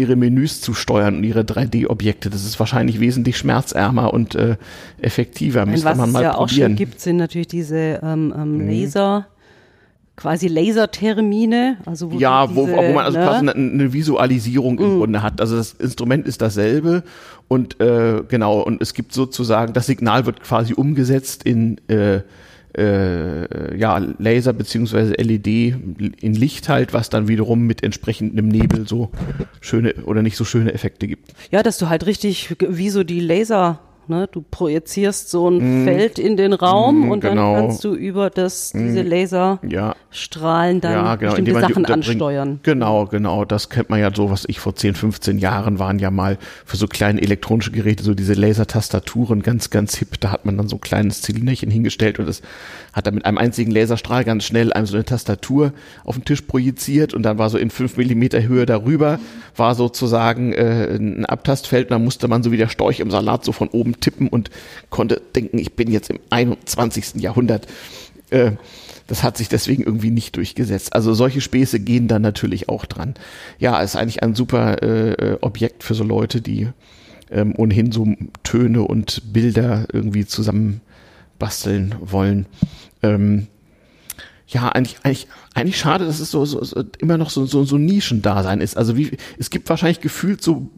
ihre Menüs zu steuern und ihre 3D-Objekte. Das ist wahrscheinlich wesentlich schmerzärmer und äh, effektiver. Müsste was man es mal ja auch schon probieren. Mhm. gibt, sind natürlich diese ähm, ähm, Laser, quasi Lasertermine. Also wo ja, du wo, diese, wo man also ne? quasi eine, eine Visualisierung im Grunde hat. Also das Instrument ist dasselbe und äh, genau, und es gibt sozusagen, das Signal wird quasi umgesetzt in äh, äh, ja, Laser beziehungsweise LED in Licht halt, was dann wiederum mit entsprechendem Nebel so schöne oder nicht so schöne Effekte gibt. Ja, dass du halt richtig, wie so die Laser, ne, du projizierst so ein Feld in den Raum Mm, und dann genau. kannst du über das, diese Laserstrahlen Ja, dann ja, genau, bestimmte Sachen ansteuern. Genau, genau. Das kennt man ja so, was ich vor 10, 15 Jahren waren ja mal für so kleine elektronische Geräte, so diese Lasertastaturen, ganz, ganz hip. Da hat man dann so ein kleines Zylinderchen hingestellt und das hat dann mit einem einzigen Laserstrahl ganz schnell einem so eine Tastatur auf den Tisch projiziert und dann war so in 5 Millimeter Höhe darüber, war sozusagen äh, ein Abtastfeld und dann musste man so wie der Storch im Salat so von oben tippen und konnte denken, ich bin jetzt im 21. Jahrhundert. Äh, das hat sich deswegen irgendwie nicht durchgesetzt. Also solche Späße gehen dann natürlich auch dran. Ja, ist eigentlich ein super äh, äh, Objekt für so Leute, die ähm, ohnehin so Töne und Bilder irgendwie zusammen basteln wollen. Ähm, ja, eigentlich, eigentlich, eigentlich schade, dass es so, so, so immer noch so, so, so Nischendasein ist. Also wie, es gibt wahrscheinlich gefühlt so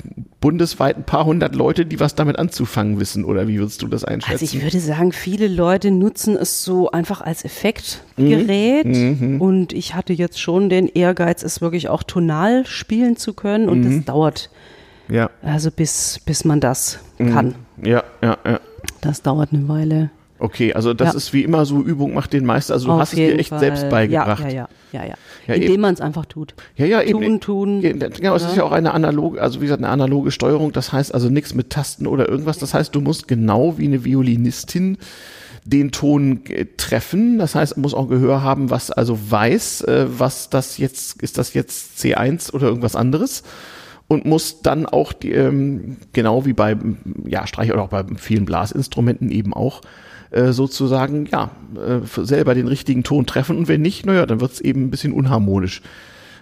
bundesweit ein paar hundert Leute, die was damit anzufangen wissen, oder wie würdest du das einschätzen? Also ich würde sagen, viele Leute nutzen es so einfach als Effektgerät Mhm. und ich hatte jetzt schon den Ehrgeiz, es wirklich auch tonal spielen zu können und Mhm. das dauert ja, also bis, bis man das Mhm. kann. ja, ja, ja. Das dauert eine Weile. Okay, also das Ja. ist wie immer so, Übung macht den Meister. Also du Auf hast es dir echt Fall. selbst beigebracht. Ja, ja, ja, ja, ja. Indem man es einfach tut. Ja, ja, eben. Tun, tun. Ja, Genau, es ist ja auch eine analoge, also wie gesagt, eine analoge Steuerung. Das heißt also nichts mit Tasten oder irgendwas. Das heißt, du musst genau wie eine Violinistin den Ton äh, treffen. Das heißt, muss auch Gehör haben, was also weiß, äh, was das jetzt, ist das jetzt C1 oder irgendwas anderes? Und muss dann auch die, ähm, genau wie bei ja, Streich oder auch bei vielen Blasinstrumenten eben auch äh, sozusagen ja äh, selber den richtigen Ton treffen und wenn nicht, naja, dann wird es eben ein bisschen unharmonisch.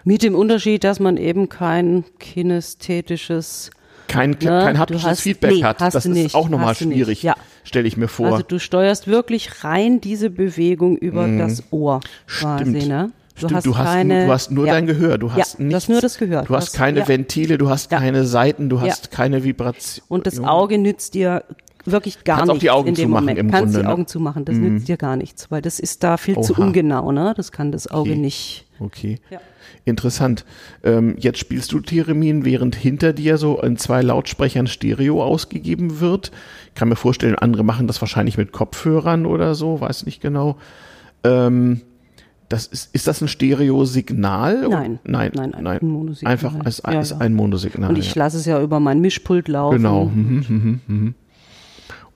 Mit dem Unterschied, dass man eben kein kinästhetisches, kein, Ne, kein haptisches hast- Feedback nee, hat. Das ist nicht, auch nochmal schwierig, ja. stelle ich mir vor. also du steuerst wirklich rein diese Bewegung über das Ohr quasi, Mhm. Stimmt. ne? Du Stimmt, hast du, hast, keine, nur- du hast nur ja. dein Gehör, du hast ja, nichts, nur das Gehör. Du hast keine ja. Ventile, du hast keine Seiten, du hast keine Vibration. Und das Auge nützt dir wirklich gar Kannst auch nichts die Augen in dem zumachen Moment. im Kannst Grunde, die ne? Augen zumachen, das nützt dir gar nichts, weil das ist da viel zu Oha. ungenau, ne? Das kann das Auge Okay. nicht. Okay. Ja. Interessant. Ähm, jetzt spielst du Theremin, während hinter dir so in zwei Lautsprechern Stereo ausgegeben wird. Ich kann mir vorstellen, andere machen das wahrscheinlich mit Kopfhörern oder so, weiß nicht genau. Ähm, das ist, ist das ein Stereo-Signal? Nein. Nein, Nein, nein. ein Monosignal. Einfach als, Ja, als ja. ein Monosignal. Und ich ja. lasse es ja über mein Mischpult laufen. Genau. Mhm, mhm, mhm.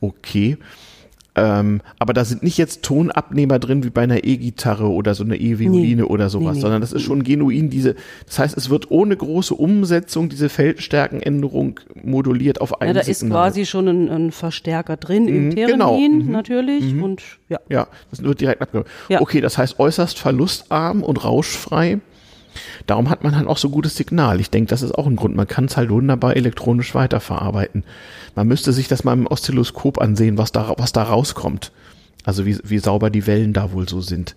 Okay. Ähm, aber da sind nicht jetzt Tonabnehmer drin wie bei einer E-Gitarre oder so eine E-Violine Nee. oder sowas, Nee, sondern das ist schon genuin diese, das heißt, es wird ohne große Umsetzung diese Feldstärkenänderung moduliert auf ein Ja, da ist Signal. quasi schon ein, ein Verstärker drin im Mhm, genau. Theremin natürlich und ja. Ja, das wird direkt abgenommen. Ja. Okay, das heißt äußerst verlustarm und rauschfrei. Darum hat man halt auch so gutes Signal. Ich denke, das ist auch ein Grund. Man kann es halt wunderbar elektronisch weiterverarbeiten. Man müsste sich das mal im Oszilloskop ansehen, was da, was da rauskommt. Also wie, wie sauber die Wellen da wohl so sind.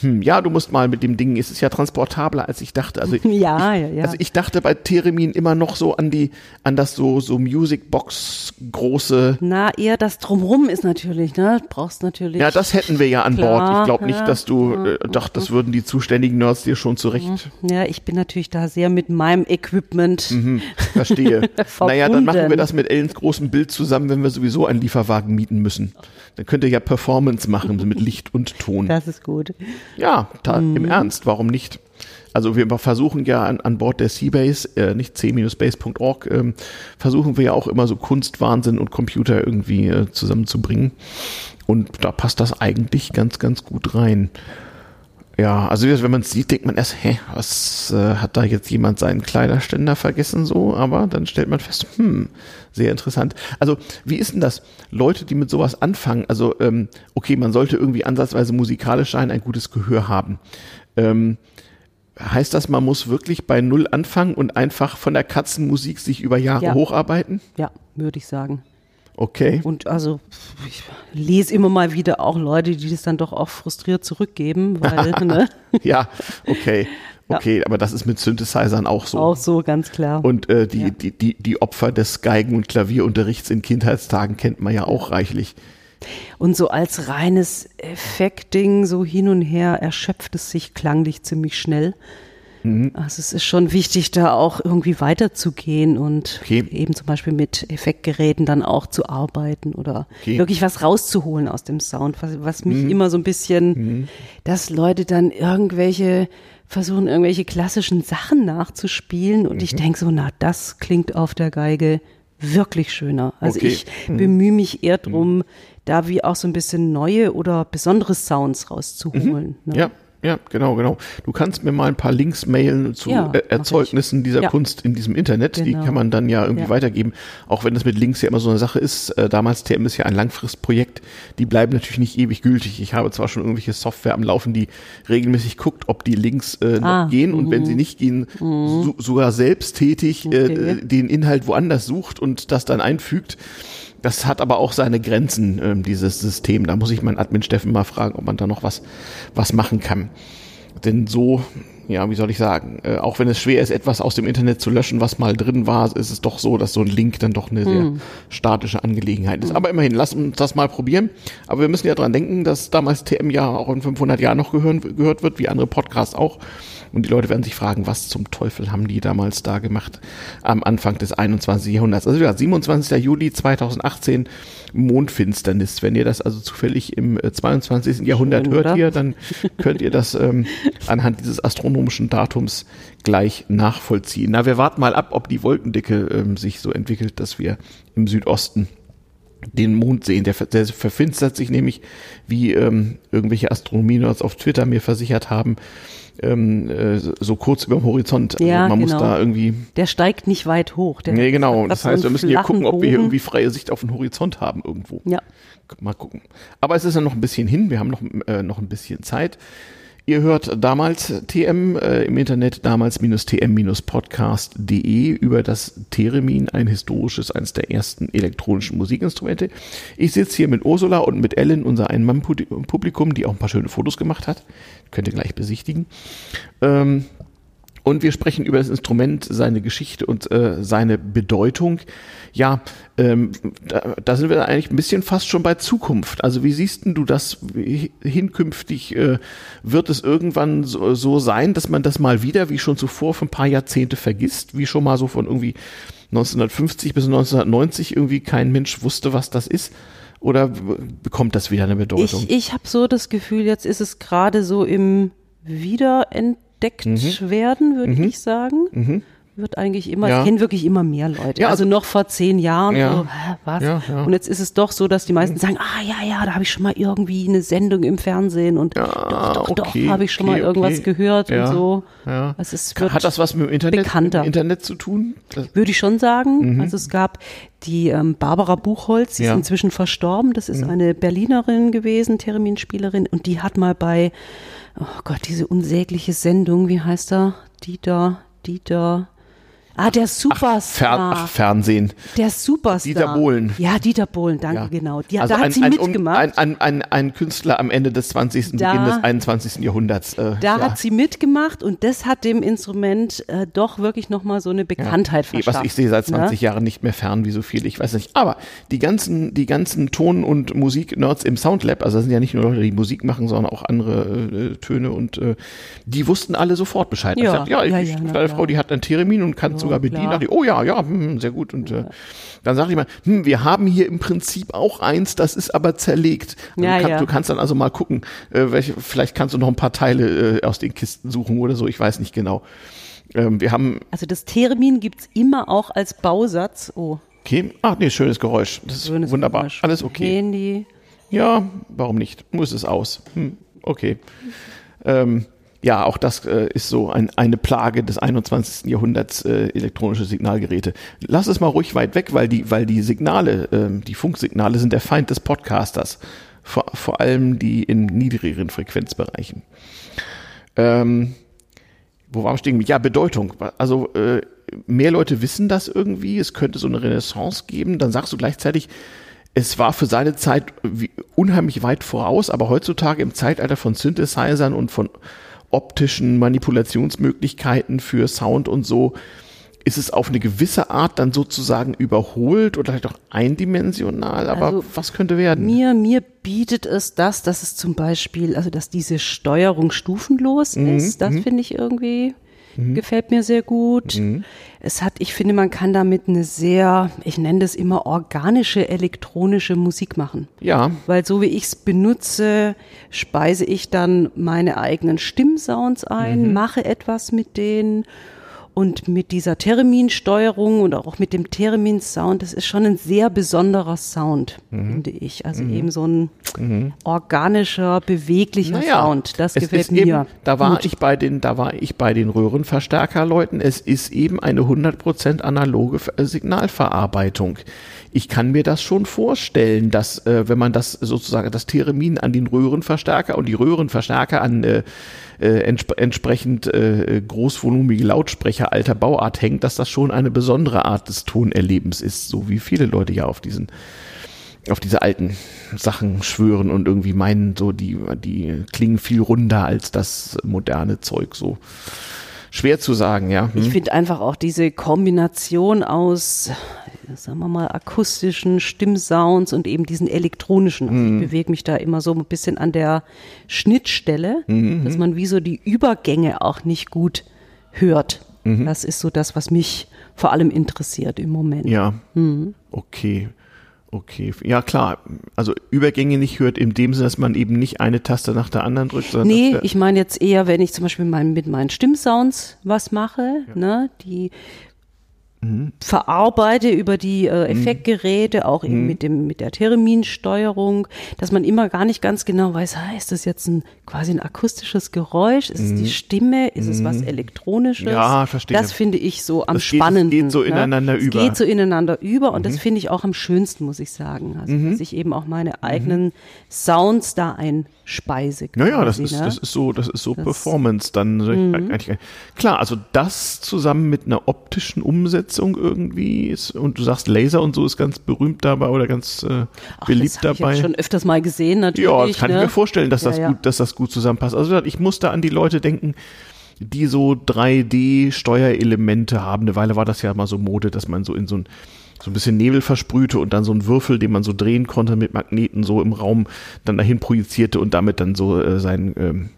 Hm, ja, du musst mal mit dem Ding, es ist ja transportabler, als ich dachte. Also Ja, ich, ja, ja. Also ich dachte bei Theremin immer noch so an die, an das so, so Music Box große, Na, eher das Drumrum ist natürlich, ne? Du brauchst natürlich. ja, das hätten wir ja an Klar, Bord. Ich glaube nicht, ja, dass du, äh, doch, das würden die zuständigen Nerds dir schon zurecht. Ja, ich bin natürlich da sehr mit meinem Equipment. Mhm, verstehe. naja, dann machen wir das mit Ellens großem Bild zusammen, wenn wir sowieso einen Lieferwagen mieten müssen. Dann könnt ihr ja Performance machen mit Licht und Ton. Das ist gut. Ja, Mhm. im Ernst, warum nicht? Also wir versuchen ja an, an Bord der Seabase, äh, nicht c-base.org, ähm, versuchen wir ja auch immer so Kunstwahnsinn und Computer irgendwie äh, zusammenzubringen. Und da passt das eigentlich ganz, ganz gut rein. Ja, also wenn man es sieht, denkt man erst, hä, was äh, hat da jetzt jemand seinen Kleiderständer vergessen so? Aber dann stellt man fest, hm, sehr interessant. Also wie ist denn das? Leute, die mit sowas anfangen, also ähm, okay, man sollte irgendwie ansatzweise musikalisch sein, ein gutes Gehör haben. Ähm, heißt das, man muss wirklich bei Null anfangen und einfach von der Katzenmusik sich über Jahre Ja. hocharbeiten? Ja, würde ich sagen. Okay. Und also ich lese immer mal wieder auch Leute, die das dann doch auch frustriert zurückgeben, weil, ne? Ja, okay. Ja. Okay, aber das ist mit Synthesizern auch so. Auch so, ganz klar. Und äh, die, Ja. die, die, die Opfer des Geigen- und Klavierunterrichts in Kindheitstagen kennt man ja auch reichlich. Und so als reines Effektding, so hin und her, erschöpft es sich klanglich ziemlich schnell. Mhm. Also es ist schon wichtig, da auch irgendwie weiterzugehen und Okay. eben zum Beispiel mit Effektgeräten dann auch zu arbeiten oder Okay. Mhm. wirklich was rauszuholen aus dem Sound. Was, was mich immer so ein bisschen, dass Leute dann irgendwelche versuchen, irgendwelche klassischen Sachen nachzuspielen und Mhm. ich denke so, na, das klingt auf der Geige wirklich schöner. Also Okay. ich bemühe mich eher drum, da wie auch so ein bisschen neue oder besondere Sounds rauszuholen. Ne? Ja, ja, genau, genau. Du kannst mir mal ein paar Links mailen zu Ja, äh, Erzeugnissen dieser Ja. Kunst in diesem Internet. Die Genau. kann man dann ja irgendwie Ja. weitergeben. Auch wenn das mit Links ja immer so eine Sache ist. Äh, damals TM ist ja ein Langfristprojekt. Die bleiben natürlich nicht ewig gültig. Ich habe zwar schon irgendwelche Software am Laufen, die regelmäßig guckt, ob die Links äh, noch Ah, gehen und wenn sie nicht gehen, so, sogar selbsttätig Okay. äh, den Inhalt woanders sucht und das dann einfügt. Das hat aber auch seine Grenzen, ähm, dieses System. Da muss ich meinen Admin Steffen mal fragen, ob man da noch was, was machen kann. Denn so, ja, wie soll ich sagen, äh, auch wenn es schwer ist, etwas aus dem Internet zu löschen, was mal drin war, ist es doch so, dass so ein Link dann doch eine hm. sehr statische Angelegenheit ist. Hm. Aber immerhin, lass uns das mal probieren. Aber wir müssen ja dran denken, dass damals TM ja auch in 500 Jahren noch gehören, gehört wird, wie andere Podcasts auch. Und die Leute werden sich fragen, was zum Teufel haben die damals da gemacht am Anfang des 21. Jahrhunderts. Also ja, 27. Juli 2018, Mondfinsternis. Wenn ihr das also zufällig im 22. Äh, Jahrhundert Schön, hört hier, dann könnt ihr das ähm, anhand dieses astronomischen Datums gleich nachvollziehen. Na, wir warten mal ab, ob die Wolkendicke ähm, sich so entwickelt, dass wir im Südosten den Mond sehen. Der, der verfinstert sich nämlich, wie ähm, irgendwelche Astronomie-Nerds auf Twitter mir versichert haben, ähm, äh, so kurz über dem Horizont. Also ja, man genau. muss da irgendwie. Der steigt nicht weit hoch. Der nee, genau. Das heißt, wir müssen hier gucken, ob wir hier irgendwie freie Sicht auf den Horizont haben irgendwo. Ja. Mal gucken. Aber es ist ja noch ein bisschen hin. Wir haben noch, äh, noch ein bisschen Zeit. Ihr hört damals TM äh, im Internet, damals-tm-podcast.de über das Theremin, ein historisches, eines der ersten elektronischen Musikinstrumente. Ich sitze hier mit Ursula und mit Ellen, unser Ein-Mann-Publikum, die auch ein paar schöne Fotos gemacht hat. Könnt ihr gleich besichtigen. Ähm, und wir sprechen über das Instrument, seine Geschichte und äh, seine Bedeutung. Ja, ähm, da, da sind wir eigentlich ein bisschen fast schon bei Zukunft. Also wie siehst du das hinkünftig? Äh, wird es irgendwann so, so sein, dass man das mal wieder, wie schon zuvor, für ein paar Jahrzehnte vergisst, wie schon mal so von irgendwie 1950 bis 1990 irgendwie kein Mensch wusste, was das ist? Oder bekommt das wieder eine Bedeutung? Ich, ich habe so das Gefühl, jetzt ist es gerade so im Wiederentdecken entdeckt mhm. werden, würde mhm. ich sagen. Mhm. Wird eigentlich immer, ja. ich kenne wirklich immer mehr Leute. Ja, also, also noch vor zehn Jahren, ja. so, hä, was? Ja. Und jetzt ist es doch so, dass die meisten mhm. sagen, ah ja, ja, da habe ich schon mal irgendwie eine Sendung im Fernsehen und doch, doch, okay, doch, habe ich schon okay, mal irgendwas okay. gehört und so. Ja. Also es Hat das was mit dem Internet, bekannter. Internet zu tun? Das Würde ich schon sagen. Mhm. Also es gab die ähm, Barbara Buchholz, die ist inzwischen verstorben. Das ist mhm. eine Berlinerin gewesen, Terminspielerin und die hat mal bei oh Gott, diese unsägliche Sendung, wie heißt er? Dieter, Dieter, Ah, der Superstar. Ach, Fer ach, Fernsehen. Der Superstar. Dieter Bohlen. Ja, Dieter Bohlen, danke, ja. genau. Die, also da ein, hat sie ein, mitgemacht. Ein, ein, ein, ein, Künstler am Ende des 20., da, Beginn des 21. Jahrhunderts. Äh, da ja. hat sie mitgemacht und das hat dem Instrument äh, doch wirklich nochmal so eine Bekanntheit ja. verschafft. Was ich sehe seit 20 ne? Jahren nicht mehr fern, wie so viel, ich weiß nicht. Aber die ganzen, die ganzen Ton- und Musik-Nerds im Soundlab, also das sind ja nicht nur Leute, die Musik machen, sondern auch andere äh, Töne und äh, die wussten alle sofort Bescheid. Ja, also, ja, ich, ja, ja, Frau, die hat ein Theremin und kann sogar bedienen. Dachte, oh ja, ja, hm, sehr gut. Und äh, dann sage ich mal, hm, wir haben hier im Prinzip auch eins, das ist aber zerlegt. Also ja, du, kann, ja. du, kannst dann also mal gucken, äh, welche, vielleicht kannst du noch ein paar Teile äh, aus den Kisten suchen oder so, ich weiß nicht genau. Ähm, wir haben. Also das Termin gibt's immer auch als Bausatz. Oh. Okay. Ach nee, schönes Geräusch. Das schönes ist wunderbar. Geräusch. Alles okay. Handy. Ja, warum nicht? Muss es aus. Hm, okay. Ähm, ja, auch das äh, ist so ein, eine Plage des 21. Jahrhunderts, äh, elektronische Signalgeräte. Lass es mal ruhig weit weg, weil die, weil die Signale, äh, die Funksignale sind der Feind des Podcasters. Vor, vor allem die in niedrigeren Frequenzbereichen. Ähm, wo waren wir stehen? Ja, Bedeutung. Also äh, mehr Leute wissen das irgendwie. Es könnte so eine Renaissance geben. Dann sagst du gleichzeitig, es war für seine Zeit unheimlich weit voraus, aber heutzutage im Zeitalter von Synthesizern und von optischen Manipulationsmöglichkeiten für Sound und so, ist es auf eine gewisse Art dann sozusagen überholt oder vielleicht auch eindimensional, aber also was könnte werden? Mir, mir bietet es das, dass es zum Beispiel, also dass diese Steuerung stufenlos mhm. ist, das mhm. finde ich irgendwie mhm. gefällt mir sehr gut. Mhm. Es hat, ich finde, man kann damit eine sehr, ich nenne das immer organische elektronische Musik machen. Ja. Weil so wie ich es benutze, speise ich dann meine eigenen Stimmsounds ein, mhm. mache etwas mit denen und mit dieser Terminsteuerung und auch mit dem Theremin-Sound, das ist schon ein sehr besonderer Sound, mhm. finde ich. Also mhm. eben so ein mhm. organischer, beweglicher naja, Sound. Das gefällt mir. Eben, da war gut. ich bei den, da war ich bei den Röhrenverstärkerleuten. Es ist eben eine 100% analoge äh, Signalverarbeitung. Ich kann mir das schon vorstellen, dass äh, wenn man das sozusagen das Theremin an den Röhrenverstärker und die Röhrenverstärker an äh, äh, entsp entsprechend äh, großvolumige Lautsprecher alter Bauart hängt, dass das schon eine besondere Art des Tonerlebens ist, so wie viele Leute ja auf diesen auf diese alten Sachen schwören und irgendwie meinen, so die, die klingen viel runder als das moderne Zeug so. Schwer zu sagen, ja. Hm. Ich finde einfach auch diese Kombination aus, sagen wir mal, akustischen Stimmsounds und eben diesen elektronischen. Also mhm. Ich bewege mich da immer so ein bisschen an der Schnittstelle, mhm. dass man wie so die Übergänge auch nicht gut hört. Mhm. Das ist so das, was mich vor allem interessiert im Moment. Ja. Mhm. Okay. Okay, ja klar. Also Übergänge nicht hört in dem Sinne, dass man eben nicht eine Taste nach der anderen drückt. Sondern nee, ich meine jetzt eher, wenn ich zum Beispiel mit meinen Stimmsounds was mache, ja. ne, die mhm. verarbeite über die äh, mhm. Effektgeräte, auch eben mhm. mit dem mit der Thereminsteuerung, dass man immer gar nicht ganz genau weiß, ah, ist das jetzt ein quasi ein akustisches Geräusch, ist es die. Stimme, ist es was elektronisches? Ja, verstehe. Das finde ich so am das spannendsten. Es geht so ne? ineinander ne? über. Es geht so ineinander über und das finde ich auch am schönsten, muss ich sagen. Also dass ich eben auch meine eigenen Sounds da einspeise. Quasi, naja, das ist ne? das ist so das ist so das, Performance dann. Klar, also das zusammen mit einer optischen Umsetzung Umsetzung irgendwie ist. Und du sagst, Laser und so ist ganz berühmt dabei oder ganz äh, Ach, beliebt das dabei. Ich schon öfters mal gesehen, natürlich. Ja, das kann ne? ich mir vorstellen, dass, ja, das ja. Gut, dass das gut zusammenpasst. Also ich muss da an die Leute denken, die so 3D-Steuerelemente haben. Eine Weile war das ja mal so Mode, dass man so in so ein so ein bisschen Nebel versprühte und dann so einen Würfel, den man so drehen konnte mit Magneten so im Raum dann dahin projizierte und damit dann so äh, sein ähm,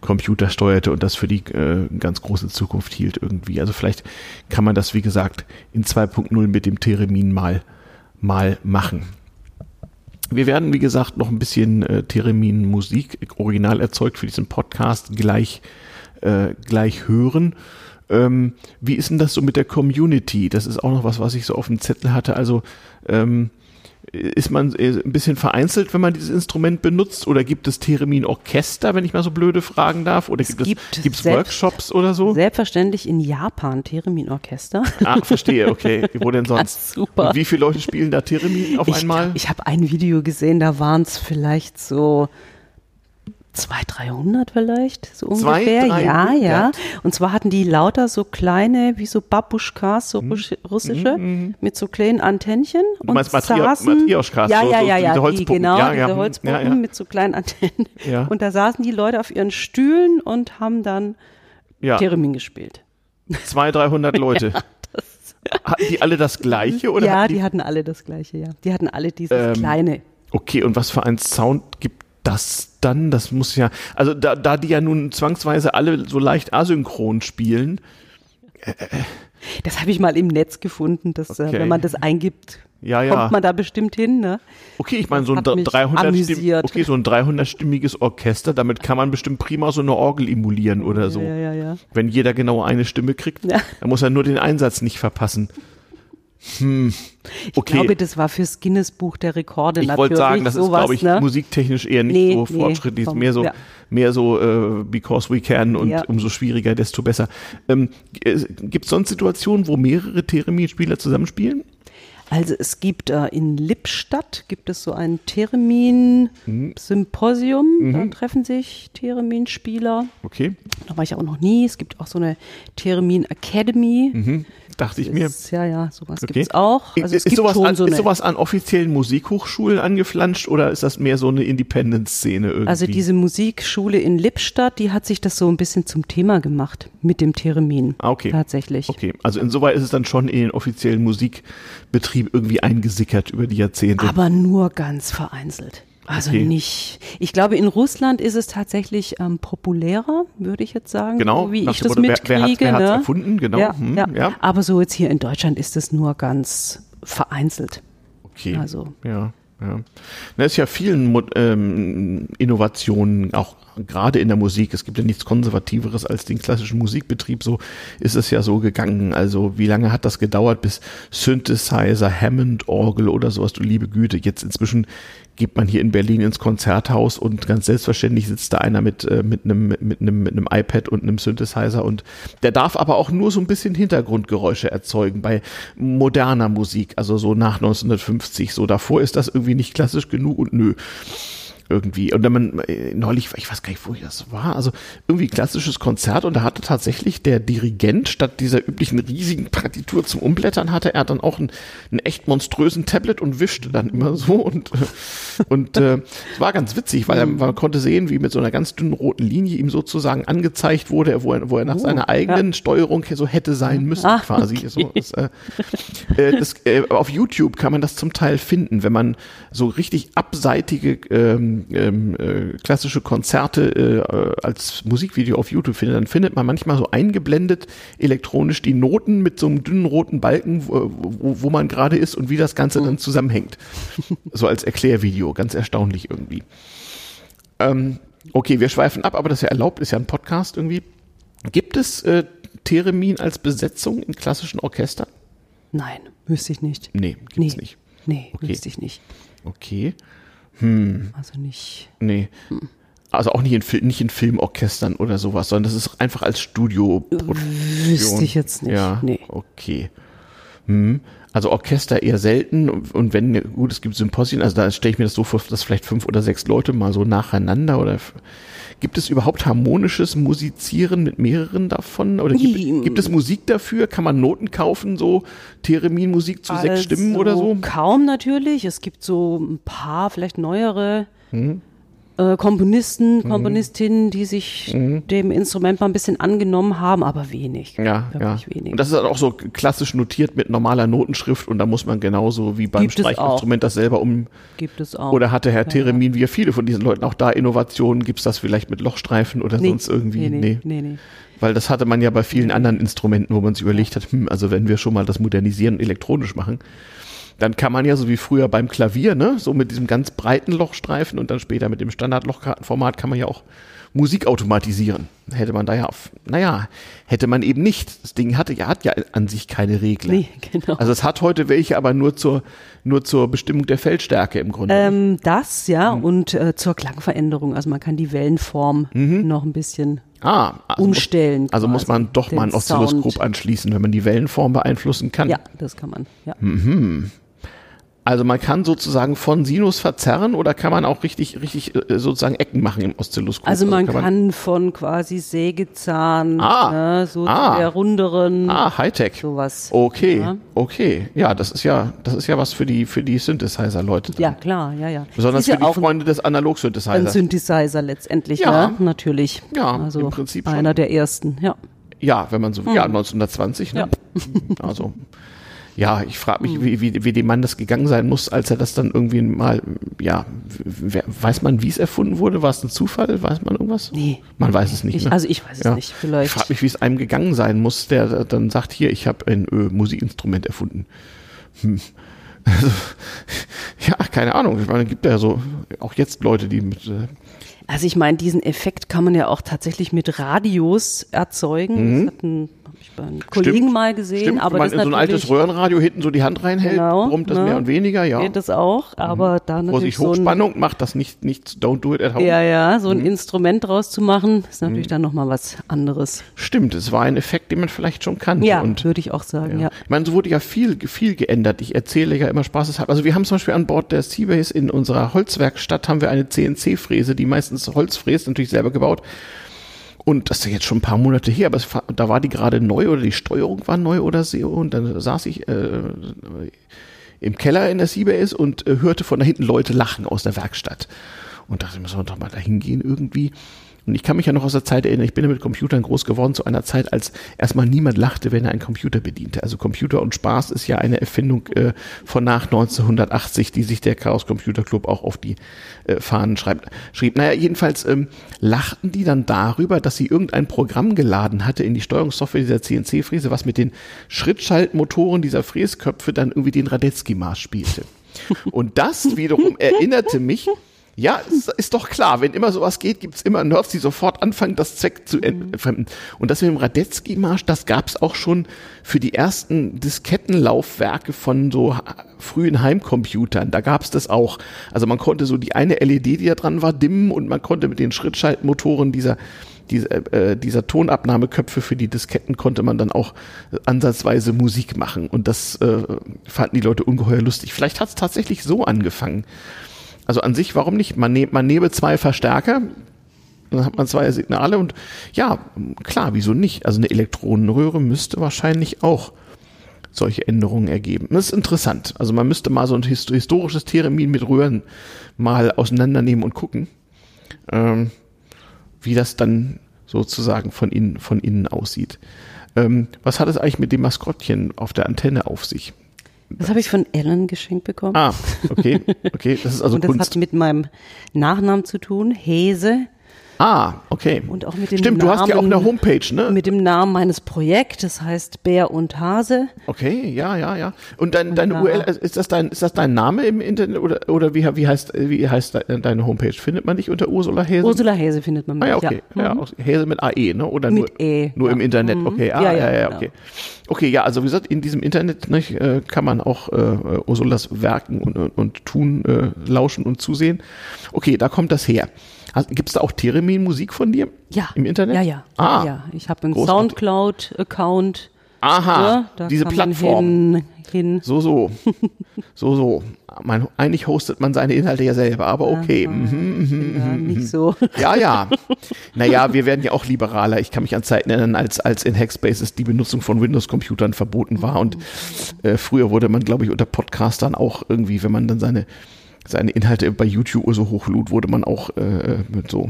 Computer steuerte und das für die äh, ganz große Zukunft hielt irgendwie. Also vielleicht kann man das, wie gesagt, in 2.0 mit dem Theremin mal, mal machen. Wir werden, wie gesagt, noch ein bisschen äh, Theremin Musik original erzeugt für diesen Podcast gleich, äh, gleich hören. Ähm, wie ist denn das so mit der Community? Das ist auch noch was, was ich so auf dem Zettel hatte. Also ähm, ist man äh, ein bisschen vereinzelt, wenn man dieses Instrument benutzt? Oder gibt es Theremin-Orchester, wenn ich mal so blöde fragen darf? Oder es gibt es gibt's Workshops oder so? Selbstverständlich in Japan Theremin-Orchester. Ah, verstehe, okay. Wo denn sonst? super. Und wie viele Leute spielen da Theremin auf ich, einmal? Ich habe ein Video gesehen, da waren es vielleicht so 200, 300 vielleicht, so ungefähr. Zwei, drei, ja, ja, ja, Und zwar hatten die lauter so kleine, wie so Babuschkas, so mhm. russische, mhm. mit so kleinen Antennchen. Du meinst und saßen, Matrioschkas, ja, ja, so, ja, ja, die, genau, ja, ja, diese Holzpuppen ja, ja. mit so kleinen Antennen. Ja. Und da saßen die Leute auf ihren Stühlen und haben dann ja. Theremin gespielt. 200, 300 Leute. hatten die alle das Gleiche? Oder ja, die, die, hatten alle das Gleiche, ja. Die hatten alle dieses ähm, kleine. Okay, und was für ein Sound gibt das dann? Das muss ja, also da, da die ja nun zwangsweise alle so leicht asynchron spielen. Äh, äh. das habe ich mal im Netz gefunden, dass okay. äh, wenn man das eingibt, ja, ja. kommt man da bestimmt hin. Ne? Okay, ich meine so ein 300 okay, so ein 300-stimmiges Orchester, damit kann man bestimmt prima so eine Orgel emulieren oder so. Ja, ja, ja. Wenn jeder genau eine Stimme kriegt, dann muss er nur den Einsatz nicht verpassen. Hm. Okay. Ich glaube, das war fürs Guinness-Buch der Rekorde ich natürlich. Ich wollte sagen, das sowas, ist, glaube ich, ne? musiktechnisch eher nicht nee, so fortschrittlich, nee, mehr so, ja. mehr so äh, because we can und ja. umso schwieriger, desto besser. Ähm, Gibt es sonst Situationen, wo mehrere Theremin-Spieler zusammenspielen? Also es gibt äh, in Lippstadt gibt es so ein Theremin-Symposium. Mhm. Da treffen sich Theremin-Spieler. Okay. Da war ich auch noch nie. Es gibt auch so eine Theremin Academy. Mhm dachte ich mir. ja, ja, sowas okay. gibt es auch. Also es ist, sowas an, so ist sowas an offiziellen Musikhochschulen angeflanscht oder ist das mehr so eine Independent-Szene irgendwie? Also diese Musikschule in Lippstadt, die hat sich das so ein bisschen zum Thema gemacht mit dem Theremin. Ah, okay. Tatsächlich. Okay, also insoweit ist es dann schon in den offiziellen Musikbetrieb irgendwie eingesickert über die Jahrzehnte. Aber nur ganz vereinzelt. Also okay. nicht. Ich glaube, in Russland ist es tatsächlich ähm, populärer, würde ich jetzt sagen. Genau, so wie ich das Motto, mitkriege. Wer, wer hat es ne? erfunden? Genau. Ja, hm, ja. ja, Aber so jetzt hier in Deutschland ist es nur ganz vereinzelt. Okay. Also. Ja. Ja. Da ist ja vielen ähm, Innovationen, auch gerade in der Musik. Es gibt ja nichts Konservativeres als den klassischen Musikbetrieb. So ist es ja so gegangen. Also wie lange hat das gedauert, bis Synthesizer, Hammond, Orgel oder sowas, du liebe Güte. Jetzt inzwischen geht man hier in Berlin ins Konzerthaus und ganz selbstverständlich sitzt da einer mit, äh, mit, einem, mit, einem, mit einem iPad und einem Synthesizer und der darf aber auch nur so ein bisschen Hintergrundgeräusche erzeugen bei moderner Musik, also so nach 1950. So davor ist das irgendwie nicht klassisch genug und nö. Irgendwie. Und dann man äh, neulich, ich weiß gar nicht, wo ich das war, also irgendwie klassisches Konzert und da hatte tatsächlich der Dirigent statt dieser üblichen riesigen Partitur zum Umblättern hatte er dann auch einen, einen echt monströsen Tablet und wischte dann immer so und äh, und äh, es war ganz witzig, weil er, man konnte sehen, wie mit so einer ganz dünnen roten Linie ihm sozusagen angezeigt wurde, wo er, wo er nach Oh, seiner eigenen ja. Steuerung so hätte sein müssen Ah, quasi. okay. So, das, äh, äh, das, äh, auf YouTube kann man das zum Teil finden, wenn man so richtig abseitige ähm, ähm, äh, klassische Konzerte äh, als Musikvideo auf YouTube findet, dann findet man manchmal so eingeblendet elektronisch die Noten mit so einem dünnen roten Balken, wo, wo, wo man gerade ist und wie das Ganze dann zusammenhängt. So als Erklärvideo, ganz erstaunlich irgendwie. Ähm, okay, wir schweifen ab, aber das ist ja erlaubt, ist ja ein Podcast irgendwie. Gibt es äh, Theremin als Besetzung in klassischen Orchestern? Nein, wüsste ich nicht. Nee, gibt's Nee. nicht. Nee, Okay. wüsste ich nicht. Okay. Also nicht. Nee. Also auch nicht in, nicht in Filmorchestern oder sowas, sondern das ist einfach als Studioproduktion. Wüsste ich jetzt nicht. Ja, Nee. okay. Hm. Also Orchester eher selten und und wenn, gut, es gibt Symposien, also da stelle ich mir das so vor, dass vielleicht fünf oder sechs Leute mal so nacheinander oder gibt es überhaupt harmonisches Musizieren mit mehreren davon? Oder gibt, gibt es Musik dafür? Kann man Noten kaufen, so Theremin-Musik zu sechs Stimmen oder so? Also Kaum natürlich. Es gibt so ein paar, vielleicht neuere Mhm. Äh, Komponisten, Komponistinnen, die sich dem Instrument mal ein bisschen angenommen haben, aber wenig. Mhm. Ja, ja. Wirklich wenig. Und das ist dann auch so klassisch notiert mit normaler Notenschrift und da muss man genauso wie beim Gibt es Streichinstrument das selber um. gibt es auch. Oder hatte Herr Theremin, wie ja viele von diesen Leuten auch da Innovationen, gibt's das vielleicht mit Lochstreifen oder nee, sonst irgendwie? Nee, nee, nee. nee. Weil das hatte man ja bei vielen anderen Instrumenten, wo man sich überlegt hat, hm, also wenn wir schon mal das Modernisieren elektronisch machen, dann kann man ja so wie früher beim Klavier, ne, so mit diesem ganz breiten Lochstreifen und dann später mit dem Standardlochkartenformat kann man ja auch Musik automatisieren. Hätte man da ja auf, naja, hätte man eben nicht. Das Ding hatte ja, hat ja an sich keine Regler. Nee, genau. Also es hat heute welche, aber nur zur, nur zur Bestimmung der Feldstärke im Grunde. Ähm, das, ja, Mhm. und äh, zur Klangveränderung. Also man kann die Wellenform noch ein bisschen ah, also umstellen. Muss, also muss man doch mal ein Oszilloskop Sound. anschließen, wenn man die Wellenform beeinflussen kann. Ja, das kann man. Ja. Also man kann sozusagen von Sinus verzerren oder kann man auch richtig, richtig äh, sozusagen Ecken machen im Oszilloskop? Also man kann von quasi Sägezahn, Ah, ne, so ah. der runderen, Ah, Hightech. sowas. Okay, Ja. okay. Ja, das ist ja, das ist ja was für die, für die Synthesizer-Leute. Ja, klar, ja, ja. Besonders ja für die ein, Freunde des ein Analog-Synthesizers. Synthesizer letztendlich, Ja. ne? natürlich. Ja, also im Prinzip einer schon. der ersten, ja. Ja, wenn man so, ja, 1920, ne? Also, ja, ich frage mich, wie, wie, wie dem Mann das gegangen sein muss, als er das dann irgendwie mal, ja, wer, weiß man, wie es erfunden wurde? War es ein Zufall? Weiß man irgendwas? Nee. Man weiß es nicht. Ich, ne? also ich weiß es Ja. nicht, Ich vielleicht. frage mich, wie es einem gegangen sein muss, der dann sagt, hier, ich habe ein äh, Musikinstrument erfunden. Hm. Also, ja, keine Ahnung. Ich meine, es gibt ja so auch jetzt Leute, die mit äh, Also ich meine, diesen Effekt kann man ja auch tatsächlich mit Radios erzeugen. Das hatten, habe einem Kollegen mal gesehen. Mhm. Stimmt, aber wenn man das in so ein altes Röhrenradio hinten so die Hand reinhält, Genau, brummt das ne? mehr und weniger, ja. geht das auch, aber da natürlich Vorsicht, so ein, Hochspannung, macht das nicht, nicht, don't do it at home. ja, ja, so ein Mhm. Instrument draus zu machen, ist natürlich dann nochmal was anderes. Stimmt, es war ein Effekt, den man vielleicht schon kannte. Ja, würde ich auch sagen, ja. Ich meine, so wurde ja viel, viel geändert. Ich erzähle ja immer spaßeshalber. Also wir haben zum Beispiel an Bord der Seabase in unserer Holzwerkstatt haben wir eine CNC-Fräse, die meistens Holz fräst, natürlich selber gebaut. Und das ist jetzt schon ein paar Monate her, aber es, da war die gerade neu oder die Steuerung war neu oder so. Und dann saß ich äh, im Keller in der Seabase und äh, hörte von da hinten Leute lachen aus der Werkstatt. Und dachte, müssen wir doch mal da hingehen irgendwie. Und ich kann mich ja noch aus der Zeit erinnern, ich bin ja mit Computern groß geworden zu einer Zeit, als erstmal niemand lachte, wenn er einen Computer bediente. Also Computer und Spaß ist ja eine Erfindung äh, von nach 1980, die sich der Chaos Computer Club auch auf die äh, Fahnen schreibt, schrieb. Naja, jedenfalls ähm, lachten die dann darüber, dass sie irgendein Programm geladen hatte in die Steuerungssoftware dieser CNC-Fräse, was mit den Schrittschaltmotoren dieser Fräsköpfe dann irgendwie den Radetzky-Marsch spielte. Und das wiederum erinnerte mich ja, ist, ist doch klar, wenn immer sowas geht, gibt's immer Nerds, die sofort anfangen, das Zweck zu entfremden. Und das mit dem Radetzky-Marsch, das gab's auch schon für die ersten Diskettenlaufwerke von so frühen Heimcomputern. Da gab's das auch. Also man konnte so die eine LED, die da dran war, dimmen und man konnte mit den Schrittschaltmotoren dieser dieser, äh, dieser Tonabnahmeköpfe für die Disketten konnte man dann auch äh, ansatzweise Musik machen. Und das äh, fanden die Leute ungeheuer lustig. Vielleicht hat's tatsächlich so angefangen. Also an sich, warum nicht? Man, ne man nehme zwei Verstärker, dann hat man zwei Signale und ja, klar, wieso nicht? Also eine Elektronenröhre müsste wahrscheinlich auch solche Änderungen ergeben. Das ist interessant. Also man müsste mal so ein historisches Theremin mit Röhren mal auseinandernehmen und gucken, ähm, wie das dann sozusagen von innen, von innen aussieht. Ähm, was hat es eigentlich mit dem Maskottchen auf der Antenne auf sich? Das habe ich von Ellen geschenkt bekommen. Ah, okay, okay. Das ist also Und das Kunst. hat mit meinem Nachnamen zu tun, Hese. Ah, okay. Und auch mit dem Stimmt, du hast ja auch Namen- eine Homepage, ne? Mit dem Namen meines Projekts, das heißt Bär und Hase. Okay, ja, ja, ja. Und dein, deine da- URL, ist das dein, ist das dein Name im Internet oder, oder wie, wie heißt, wie heißt de- deine Homepage? Findet man dich unter Ursula Häse? Ursula Häse findet man Ah mich, ja, okay. Ja, Mhm. auch Häse mit AE, ne? Oder Mit nur, E, nur im ja. Internet, Mhm. okay. Ah, Ja, ja, ja, ja, genau. okay. Okay, ja, also wie gesagt, in diesem Internet äh, kann man auch äh, Ursulas Werken und, und, und Tun äh, lauschen und zusehen. Okay, da kommt das her. Gibt es da auch Theremin-Musik von dir? Ja. Im Internet? Ja, ja. Ah, ja. Ich habe einen. Soundcloud-Account. aha, Ja, diese Plattform. Hin, hin. So, so. so, so. Man, eigentlich hostet man seine Inhalte ja selber, aber okay. Mhm, Ich bin da nicht so. Ja, ja. Naja, wir werden ja auch liberaler. Ich kann mich an Zeiten erinnern, als, als in Hackspaces die Benutzung von Windows-Computern verboten war. Und äh, früher wurde man, glaube ich, unter Podcastern auch irgendwie, wenn man dann seine seine Inhalte bei YouTube so hochlud, wurde man auch äh, mit so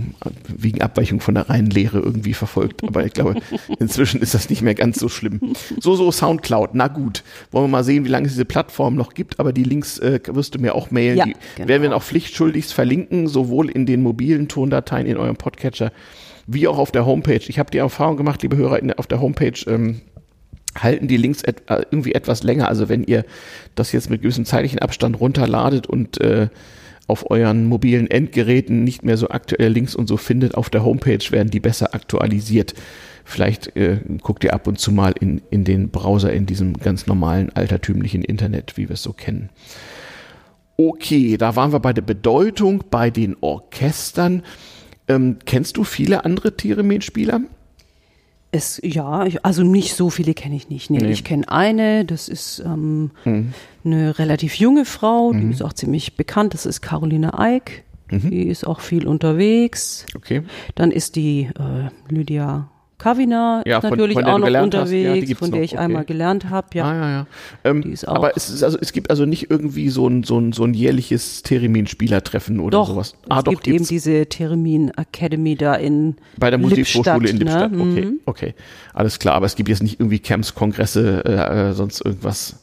wegen Abweichung von der reinen Lehre irgendwie verfolgt. Aber ich glaube, inzwischen ist das nicht mehr ganz so schlimm. So, so Soundcloud, na gut. Wollen wir mal sehen, wie lange es diese Plattform noch gibt, aber die Links äh, wirst du mir auch mailen. Ja, die genau. werden wir auch pflichtschuldigst verlinken, sowohl in den mobilen Tondateien in eurem Podcatcher wie auch auf der Homepage. Ich habe die Erfahrung gemacht, liebe Hörer, auf der Homepage ähm, halten die Links et, äh, irgendwie etwas länger. Also wenn ihr das jetzt mit gewissem zeitlichen Abstand runterladet und äh, auf euren mobilen Endgeräten nicht mehr so aktuelle Links und so findet, auf der Homepage werden die besser aktualisiert. Vielleicht äh, guckt ihr ab und zu mal in, in den Browser in diesem ganz normalen altertümlichen Internet, wie wir es so kennen. Okay, da waren wir bei der Bedeutung, bei den Orchestern. Ähm, kennst du viele andere Theremin-Spieler? Es, ja, ich, also nicht so viele kenne ich nicht. Nee, Nee. Ich kenne eine, das ist ähm, Mhm. eine relativ junge Frau, die ist auch ziemlich bekannt, das ist Caroline Eick. Mhm. Die ist auch viel unterwegs. Okay. Dann ist die äh, Lydia Kavina Ja, ist von- natürlich von der auch noch. Ja, unterwegs, gibt's von der noch, ich okay. einmal gelernt habe. Ja. Ah, ja, ja. Ähm, Die ist auch- aber es, ist also, es gibt also nicht irgendwie so ein, so ein, so ein jährliches Theremin-Spielertreffen oder Doch, sowas. es Ah, doch, gibt eben diese Theremin Academy da in bei der Musikhochschule in Lippstadt, ne? Okay, Mhm. okay. Alles klar, aber es gibt jetzt nicht irgendwie Camps, Kongresse, äh, äh, sonst irgendwas.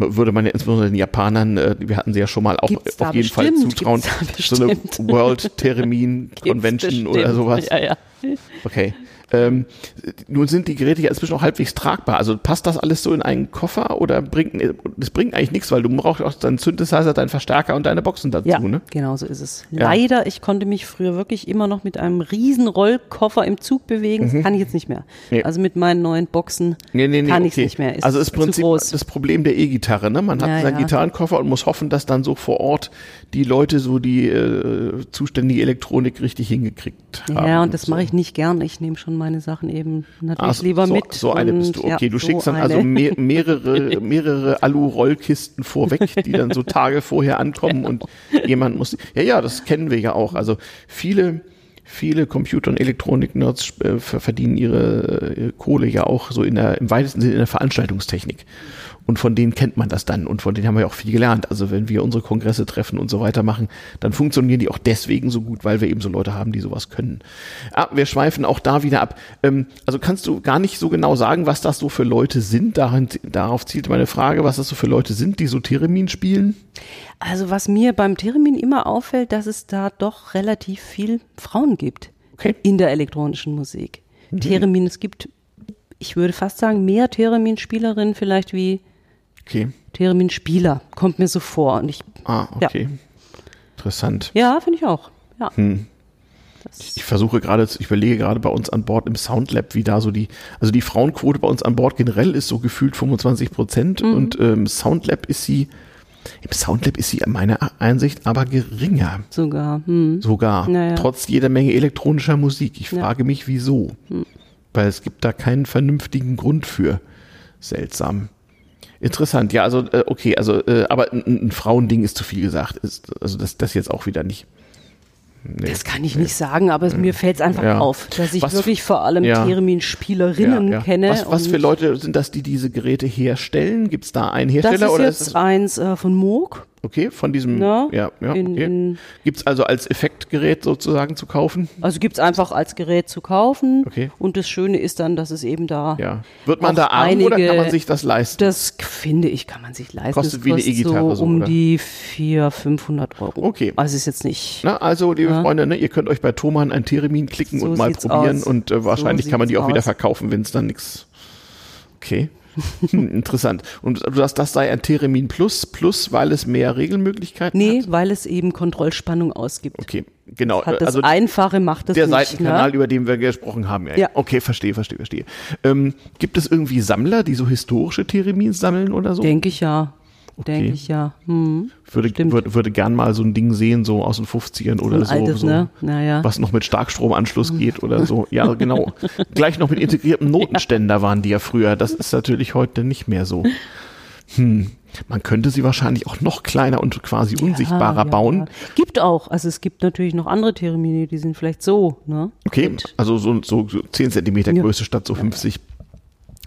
Würde man ja insbesondere den Japanern, äh, wir hatten sie ja schon mal auch Gibt's auf jeden Fall bestimmt, zutrauen, gibt's da so eine. World Theremin Convention oder sowas. Ja, ja. Okay. Ähm, nun sind die Geräte ja inzwischen auch halbwegs tragbar. Also passt das alles so in einen Koffer oder bringt das bringt eigentlich nichts, weil du brauchst auch deinen Synthesizer, deinen Verstärker und deine Boxen dazu, Ja, ne? genau so ist es. Ja. Leider, ich konnte mich früher wirklich immer noch mit einem riesen Rollkoffer im Zug bewegen. Das kann ich jetzt nicht mehr. Mhm. Nee. Also mit meinen neuen Boxen Nee, nee, kann ich es okay. nicht mehr. Ist also ist zu Prinzip das Problem der E-Gitarre, ne? Man hat Ja, seinen ja. Gitarrenkoffer und muss hoffen, dass dann so vor Ort die Leute so die äh, zuständige Elektronik richtig hingekriegt haben. Ja, und das so. mache ich nicht gern. Ich nehme schon meine Sachen eben natürlich Ah, so, lieber so, mit. So eine bist du. Okay, ja, du so schickst dann eine. also mehr, mehrere, mehrere Alu-Rollkisten vorweg, die dann so Tage vorher ankommen und jemand muss. Ja, ja, das kennen wir ja auch. Also viele, viele Computer- und Elektronik-Nerds äh, ver- verdienen ihre äh, Kohle ja auch so in der, im weitesten Sinne in der Veranstaltungstechnik. Und von denen kennt man das dann und von denen haben wir ja auch viel gelernt. Also wenn wir unsere Kongresse treffen und so weiter machen, dann funktionieren die auch deswegen so gut, weil wir eben so Leute haben, die sowas können. Ah, wir schweifen auch da wieder ab. Ähm, also kannst du gar nicht so genau sagen, was das so für Leute sind? Darin, darauf zielt meine Frage, was das so für Leute sind, die so Theremin spielen? Also was mir beim Theremin immer auffällt, dass es da doch relativ viel Frauen gibt Okay. in der elektronischen Musik. Mhm. Theremin, es gibt, ich würde fast sagen, mehr Theremin-Spielerinnen vielleicht wie Okay. Theremin-Spieler. Kommt mir so vor. Und ich, Ah, okay. Interessant. ja, finde ich auch. Ja. Hm. Ich versuche gerade, ich überlege gerade bei uns an Bord im Soundlab, wie da so die, also die Frauenquote bei uns an Bord generell ist so gefühlt 25 Prozent Mhm. und ähm, Soundlab ist sie, im Soundlab ist sie meiner Einsicht aber geringer. sogar. Hm. Sogar. Naja. Trotz jeder Menge elektronischer Musik. Ich Ja. frage mich, wieso. Weil es gibt da keinen vernünftigen Grund für. Seltsam. Interessant, ja, also äh, okay, also äh, aber ein, ein Frauending ist zu viel gesagt. Ist, also das, das jetzt auch wieder nicht. Nee, das kann ich nee. nicht sagen, aber mir fällt es einfach ja. auf, dass ich Was wirklich vor allem ja. Theremin-Spielerinnen Ja, kenne. Was, was für Leute sind das, die diese Geräte herstellen? Gibt es da einen das Hersteller ist oder jetzt ist das eins äh, von Moog. Okay von diesem? Ja, ja, ja in- okay. in- Gibt es also als Effektgerät sozusagen zu kaufen? Also gibt's einfach als Gerät zu kaufen. Okay. Und das Schöne ist dann, dass es eben da Ja. Wird man da arm oder einige- kann man sich das leisten? Das finde ich, kann man sich leisten. Kostet das wie eine E-Gitarre so um oder? die 400, 500 Euro. Okay. Also ist jetzt nicht. Na, also, liebe Freunde, ne, ihr könnt euch bei Thomann ein Theremin klicken So und mal probieren aus. und äh, wahrscheinlich So kann man die auch wieder aus. verkaufen, wenn es dann nichts. Okay. Hm, interessant. Und du sagst, das sei ein Theremin Plus, Plus, weil es mehr Regelmöglichkeiten nee, hat? Nee, weil es eben Kontrollspannung ausgibt. Okay, genau. Das hat das also Einfache macht es Der nicht, ne? Seitenkanal, ne? über den wir gesprochen haben. Ja. ja. Okay, verstehe, verstehe, verstehe. Ähm, gibt es irgendwie Sammler, die so historische Theremins sammeln oder so? Denke ich ja. Denke ich ja. Hm. würde, stimmt. würde, würde gern mal so ein Ding sehen, so aus den 50ern oder so. altes, so ne? Naja. was noch mit Starkstromanschluss geht oder so. Ja, genau. Gleich noch mit integriertem Notenständer waren die ja früher. Das ist natürlich heute nicht mehr so. Hm. Man könnte sie wahrscheinlich auch noch kleiner und quasi unsichtbarer ja. bauen. Gibt auch. Also es gibt natürlich noch andere Theremine, die sind vielleicht so. Ne? Okay, Und also so, so, so 10 Zentimeter Ja. Größe statt so 50.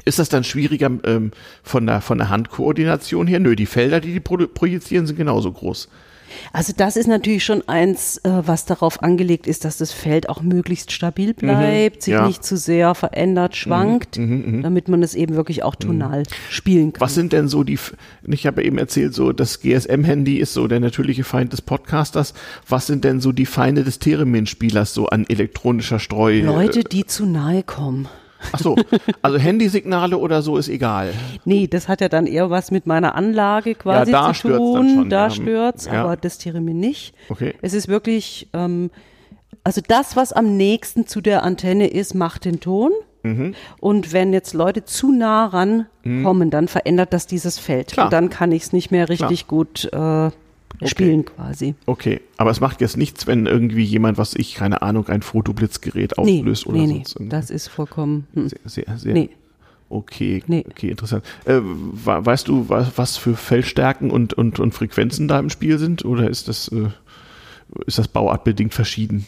Ist das dann schwieriger ähm, von, der, von der Handkoordination her? Nö, die Felder, die die pro projizieren, sind genauso groß. Also das ist natürlich schon eins, äh, was darauf angelegt ist, dass das Feld auch möglichst stabil bleibt, sich Mhm. ja. Mhm, nicht zu sehr verändert, schwankt, damit man es eben wirklich auch tonal spielen kann. Was sind denn so die, ich habe ja eben erzählt, so das GSM-Handy ist so der natürliche Feind des Podcasters. Was sind denn so die Feinde des Theremin-Spielers so an elektronischer Streu? Leute, die zu nahe kommen. Ach so, also Handysignale oder so ist egal. Nee, das hat ja dann eher was mit meiner Anlage quasi Ja, zu tun. schon, da ja. stört's, Ja. aber das Theremin nicht. Okay. Es ist wirklich, ähm, also das, was am nächsten zu der Antenne ist, macht den Ton. Mhm. Und wenn jetzt Leute zu nah rankommen, dann verändert das dieses Feld. Klar. Und dann kann ich es nicht mehr richtig gut äh, spielen quasi. Okay, aber es macht jetzt nichts, wenn irgendwie jemand, was ich, keine Ahnung, ein Fotoblitzgerät Nee, auslöst oder nee, nee, sonst irgendwie. das ist vollkommen. Hm. Sehr, sehr, sehr. Nee. Okay, Nee. okay, interessant. Äh, we- weißt du, was, was für Feldstärken und, und, und Frequenzen da im Spiel sind? Oder ist das, äh, ist das bauartbedingt verschieden?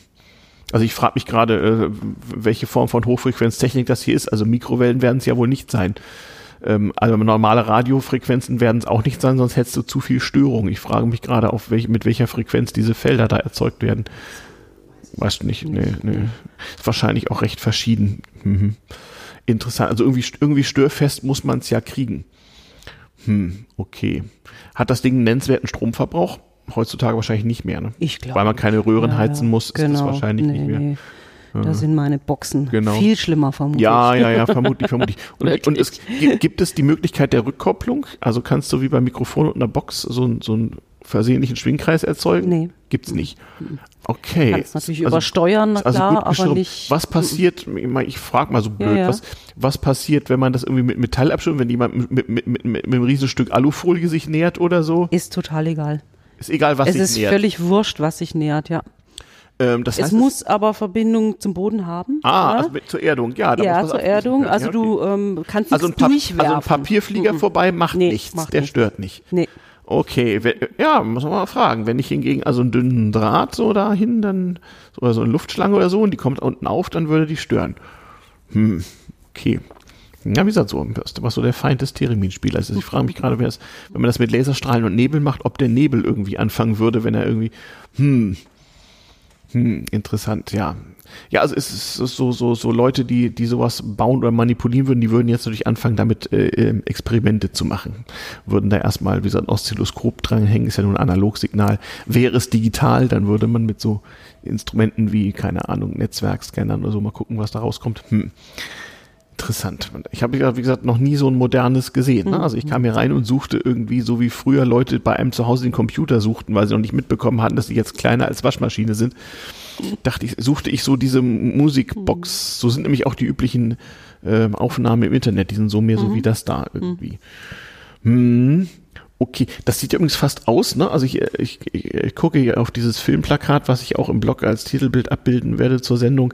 Also ich frage mich gerade, äh, welche Form von Hochfrequenztechnik das hier ist. Also Mikrowellen werden es ja wohl nicht sein. Ähm, also normale Radiofrequenzen werden es auch nicht sein, sonst hättest du zu viel Störung. Ich frage mich gerade, auf welch, mit welcher Frequenz diese Felder da erzeugt werden. Weißt du nicht? Nee, nee. Ist wahrscheinlich auch recht verschieden. Mhm. Interessant. Also irgendwie, irgendwie störfest muss man es ja kriegen. Hm, okay. Hat das Ding einen nennenswerten Stromverbrauch? Heutzutage wahrscheinlich nicht mehr, ne? Ich glaube. Weil man keine Röhren Ja, heizen muss, ist das wahrscheinlich nee, nicht mehr. Nee. Da sind meine Boxen Genau. viel schlimmer vermutlich. Ja, ja, ja, vermutlich, vermutlich. Und, und es gi- gibt es die Möglichkeit der Rückkopplung? Also kannst du wie beim Mikrofon und einer Box so, so einen versehentlichen Schwingkreis erzeugen? Nee. Gibt's nicht. Okay. Kannst natürlich Also- übersteuern, na also klar, gut aber nicht. Was passiert, ich frage mal so blöd, ja. Was, was passiert, wenn man das irgendwie mit Metall abschirmt, wenn jemand mit, mit, mit, mit, einem riesen Stück Alufolie sich nähert oder so? Ist total egal. Ist egal, was es sich ist nähert. völlig wurscht, was sich nähert, ja. Ähm, das Es heißt, muss aber Verbindung zum Boden haben. Ah, also mit, zur Erdung, ja. da ja zur Erdung. Also du ähm, kannst also nichts durchwerfen. also ein Papierflieger vorbei macht Nee, nichts, macht der nicht. stört nicht. Nee. Okay, ja, muss man mal fragen. Wenn ich hingegen also einen dünnen Draht so dahin, dann oder so eine Luftschlange oder so und die kommt unten auf, dann würde die stören. Hm, okay. Ja, wie gesagt, so, was so der Feind des Theremin-Spielers ist. Ich frage mich gerade, wer es, wenn man das mit Laserstrahlen und Nebel macht, ob der Nebel irgendwie anfangen würde, wenn er irgendwie, hm, hm, interessant, ja. Ja, also es ist so, so, so Leute, die, die sowas bauen oder manipulieren würden, die würden jetzt natürlich anfangen, damit äh, ähm, Experimente zu machen. Würden da erstmal, wie gesagt, ein Oszilloskop dranhängen, ist ja nur ein Analogsignal. Wäre es digital, dann würde man mit so Instrumenten wie, keine Ahnung, Netzwerkscannern oder so mal gucken, was da rauskommt. Hm. Interessant. Ich habe, ja, wie gesagt, noch nie so ein modernes gesehen. Ne? Also ich kam hier rein und suchte irgendwie, so wie früher Leute bei einem zu Hause den Computer suchten, weil sie noch nicht mitbekommen hatten, dass sie jetzt kleiner als Waschmaschine sind. Dachte ich, suchte ich so diese Musikbox. So sind nämlich auch die üblichen ähm, Aufnahmen im Internet. Die sind so mehr so wie das da irgendwie. Hm. Okay, das sieht ja übrigens fast aus, ne? Also ich, ich, ich, ich gucke hier auf dieses Filmplakat, was ich auch im Blog als Titelbild abbilden werde zur Sendung.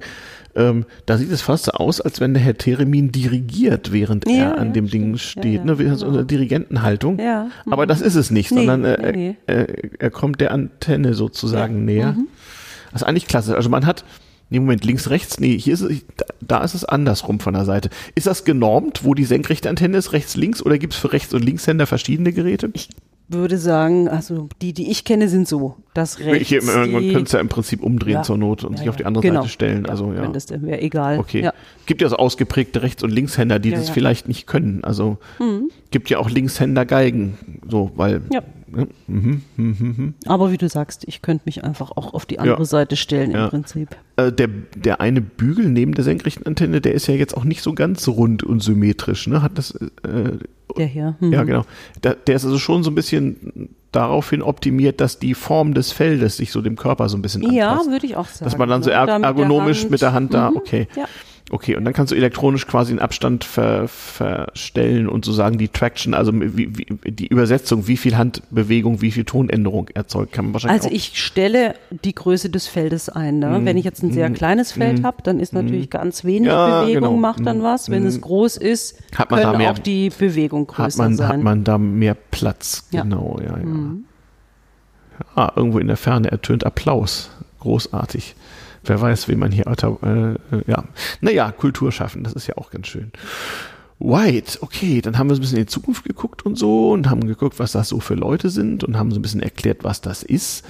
Ähm, da sieht es fast so aus, als wenn der Herr Theremin dirigiert, während Ja, er an ja, dem stimmt. Ding steht, ja, ne? Wie so genau. eine Dirigentenhaltung. Ja. Aber das ist es nicht, Nee, sondern äh, nee, Er, er kommt der Antenne sozusagen näher. Mhm. Das ist eigentlich klasse. Also man hat, nee, Moment, links, rechts, nee, hier ist es, da, da ist es andersrum von der Seite. Ist das genormt, wo die senkrechte Antenne ist, rechts, links, oder gibt es für Rechts- und Linkshänder verschiedene Geräte? Würde sagen, also die, die ich kenne, sind so. Das rechts. Hier, man die- könnte es ja im Prinzip umdrehen Ja. zur Not und Ja, sich auf ja. die andere Genau. Seite stellen. also ja. Wenn das dann wäre egal. Okay. Ja. Gibt ja so ausgeprägte Rechts- und Linkshänder, die Ja, das ja. vielleicht nicht können. Also gibt ja auch Linkshänder Geigen. So, weil. Ja. Mhm. Aber wie du sagst, ich könnte mich einfach auch auf die andere Ja. Seite stellen Ja. im Prinzip. Äh, der, der eine Bügel neben der senkrechten Antenne, der ist ja jetzt auch nicht so ganz rund und symmetrisch. Ne? Hat das, äh, Der hier. Mhm. ja genau. Da, der ist also schon so ein bisschen daraufhin optimiert, dass die Form des Feldes sich so dem Körper so ein bisschen Ja, anpasst. würde ich auch sagen. Dass man dann so ne? er Da mit der ergonomisch Hand. mit der Hand da, Mhm. okay. Ja. Okay, und dann kannst du elektronisch quasi einen Abstand ver, verstellen und sozusagen die Traction, also wie, wie, die Übersetzung, wie viel Handbewegung, wie viel Tonänderung erzeugt, kann man wahrscheinlich Also ich stelle die Größe des Feldes ein. Ne? Wenn ich jetzt ein sehr kleines Feld habe, dann ist natürlich ganz wenig Mhm. Ja, Bewegung, genau. macht dann was. Wenn es groß ist, Hat man da können mehr- auch die Bewegung hat größer man, sein. hat man da mehr Platz. Ja. Mhm. Genau, ja, ja. Ah, irgendwo in der Ferne ertönt Applaus. Großartig. Wer weiß, wie man hier, äh, äh, ja. Naja, Kultur schaffen, das ist ja auch ganz schön. White, okay, dann haben wir so ein bisschen in die Zukunft geguckt und so und haben geguckt, was das so für Leute sind und haben so ein bisschen erklärt, was das ist.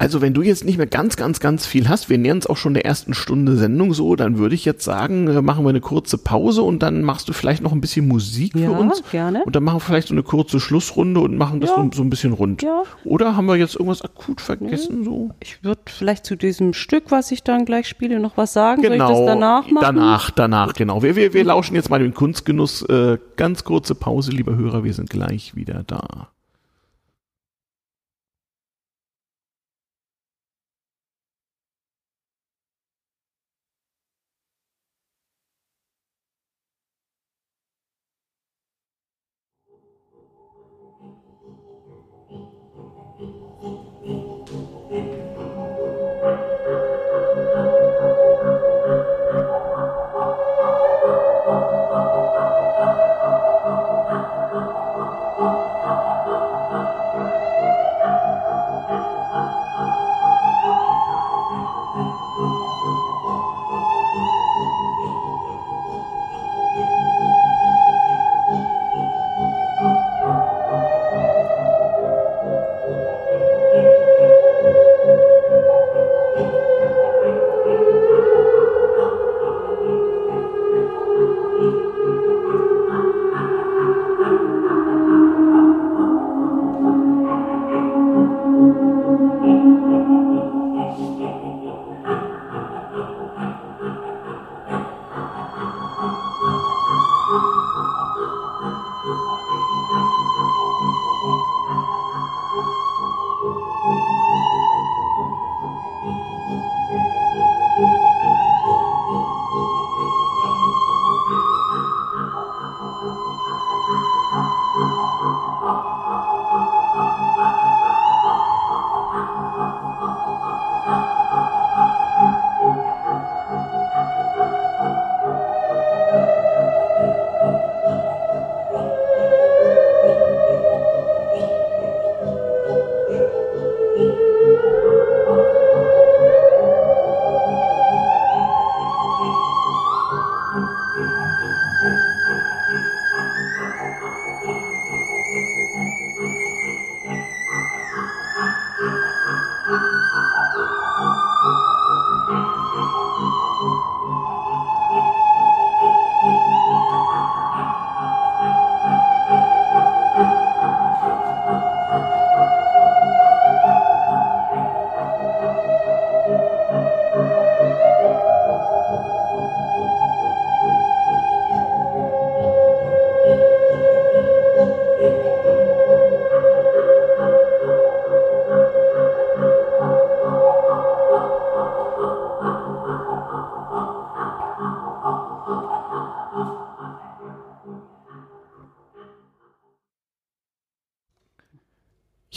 Also wenn du jetzt nicht mehr ganz, ganz, ganz viel hast, wir nähern uns auch schon der ersten Stunde Sendung so, dann würde ich jetzt sagen, äh, machen wir eine kurze Pause und dann machst du vielleicht noch ein bisschen Musik Ja, für uns. gerne. Und dann machen wir vielleicht so eine kurze Schlussrunde und machen das Ja. so, so ein bisschen rund. Ja. Oder haben wir jetzt irgendwas akut vergessen? So? Ich würde vielleicht zu diesem Stück, was ich dann gleich spiele, noch was sagen. Soll ich das Genau, danach machen? danach, danach, genau. Wir, wir, wir lauschen jetzt mal den Kunstgenuss. Äh, ganz kurze Pause, lieber Hörer, wir sind gleich wieder da.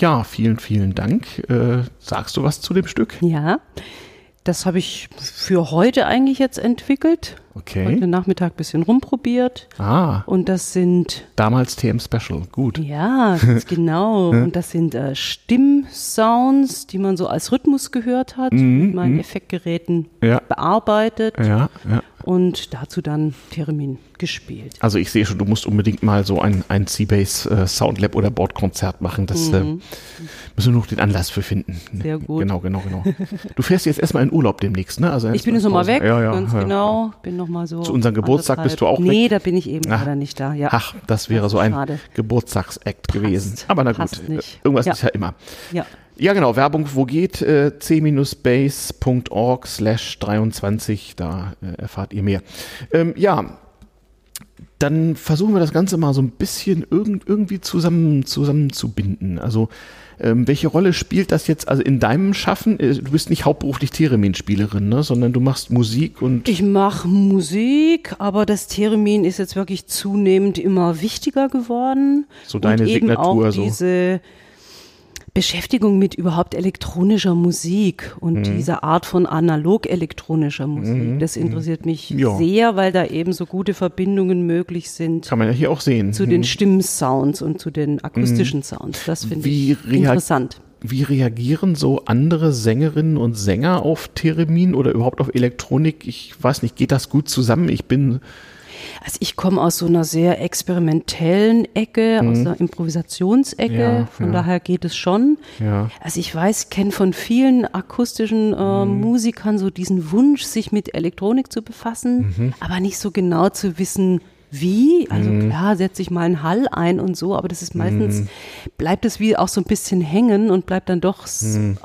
Ja, vielen, vielen Dank. Äh, sagst du was zu dem Stück? Ja. Das habe ich für heute eigentlich jetzt entwickelt. Okay. Heute Nachmittag ein bisschen rumprobiert. Ah, Und das sind, damals TM Special. Gut. ja, ganz genau. Und das sind äh, Stimmsounds, die man so als Rhythmus gehört hat, mit meinen Effektgeräten Ja. bearbeitet Ja, ja. Und dazu dann Theremin gespielt. Also ich sehe schon, du musst unbedingt mal so ein, ein C-Bass äh, Soundlab oder Bordkonzert machen. Das äh, müssen wir noch den Anlass für finden. Mhm. Sehr gut. Genau, genau, genau. Du fährst jetzt erstmal in Urlaub demnächst, ne? Also Ich bin jetzt nochmal weg, Ja, ja, ganz ja. genau. Bin noch mal so. Zu unserem Geburtstag anderthalb- bist du auch weg? Nee, da bin ich eben Ach. leider nicht da. Ja. Ach, das wäre so ein. Geburtstagsakt gewesen. Aber na gut, irgendwas ist ja immer. ja. Ja, genau. Werbung, wo geht? Äh, c-base.org slash 23. Da äh, erfahrt ihr mehr. Ähm, ja, dann versuchen wir das Ganze mal so ein bisschen irgend, irgendwie zusammen, zusammenzubinden. Also, ähm, welche Rolle spielt das jetzt also in deinem Schaffen? Äh, Du bist nicht hauptberuflich Theremin-Spielerin, ne? sondern du machst Musik und Ich mache Musik, aber das Theremin ist jetzt wirklich zunehmend immer wichtiger geworden. So deine und eben Signatur, auch so. diese Beschäftigung mit überhaupt elektronischer Musik und Mhm. dieser Art von analog elektronischer Musik. Das interessiert mich Ja. sehr, weil da eben so gute Verbindungen möglich sind kann man ja hier auch sehen. zu den Stimmsounds und zu den akustischen Sounds. Das finde Mhm. Ich interessant. Wie reagieren so andere Sängerinnen und Sänger auf Theremin oder überhaupt auf Elektronik? Ich weiß nicht, geht das gut zusammen? Ich bin, Also ich komme aus so einer sehr experimentellen Ecke, aus einer Improvisationsecke, Mhm. Ja, von ja. daher geht es schon. ja, Also ich weiß, kenne von vielen akustischen äh, Mhm. Musikern so diesen Wunsch, sich mit Elektronik zu befassen, Mhm. aber nicht so genau zu wissen, wie. Also Mhm. klar, setze ich mal einen Hall ein und so, aber das ist meistens, bleibt es wie auch so ein bisschen hängen und bleibt dann doch Mhm.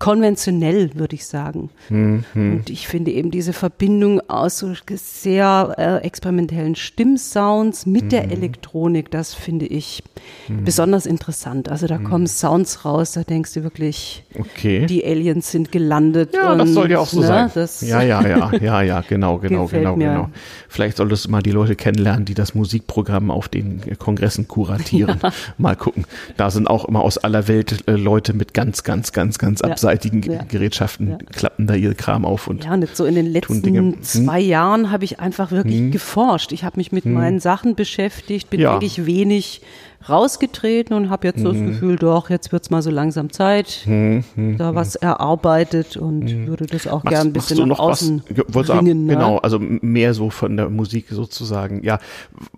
Konventionell, würde ich sagen. Und ich finde eben diese Verbindung aus so sehr äh, experimentellen Stimmsounds mit der Elektronik, das finde ich besonders interessant. Also da kommen Sounds raus, da denkst du wirklich, okay. die Aliens sind gelandet. ja, und, das soll ja auch so ne, sein. Ja, ja, ja, ja, ja, genau, genau, genau, mir. genau. Vielleicht solltest du mal die Leute kennenlernen, die das Musikprogramm auf den Kongressen kuratieren. Mal gucken. Da sind auch immer aus aller Welt äh, Leute mit ganz, ganz, ganz, ganz Ja. Abseitigen Ja. Gerätschaften, Ja. klappen da ihr Kram auf und Ja, und jetzt so in den Dinge. Hm. letzten zwei Jahren habe ich einfach wirklich geforscht. Ich habe mich mit meinen Sachen beschäftigt, bin Ja. eigentlich wenig rausgetreten und habe jetzt so das Mhm. Gefühl, doch, jetzt wird's mal so langsam Zeit, da was erarbeitet und würde das auch gern ein bisschen nach außen was? Bringen. ne? Genau, also mehr so von der Musik sozusagen. Ja,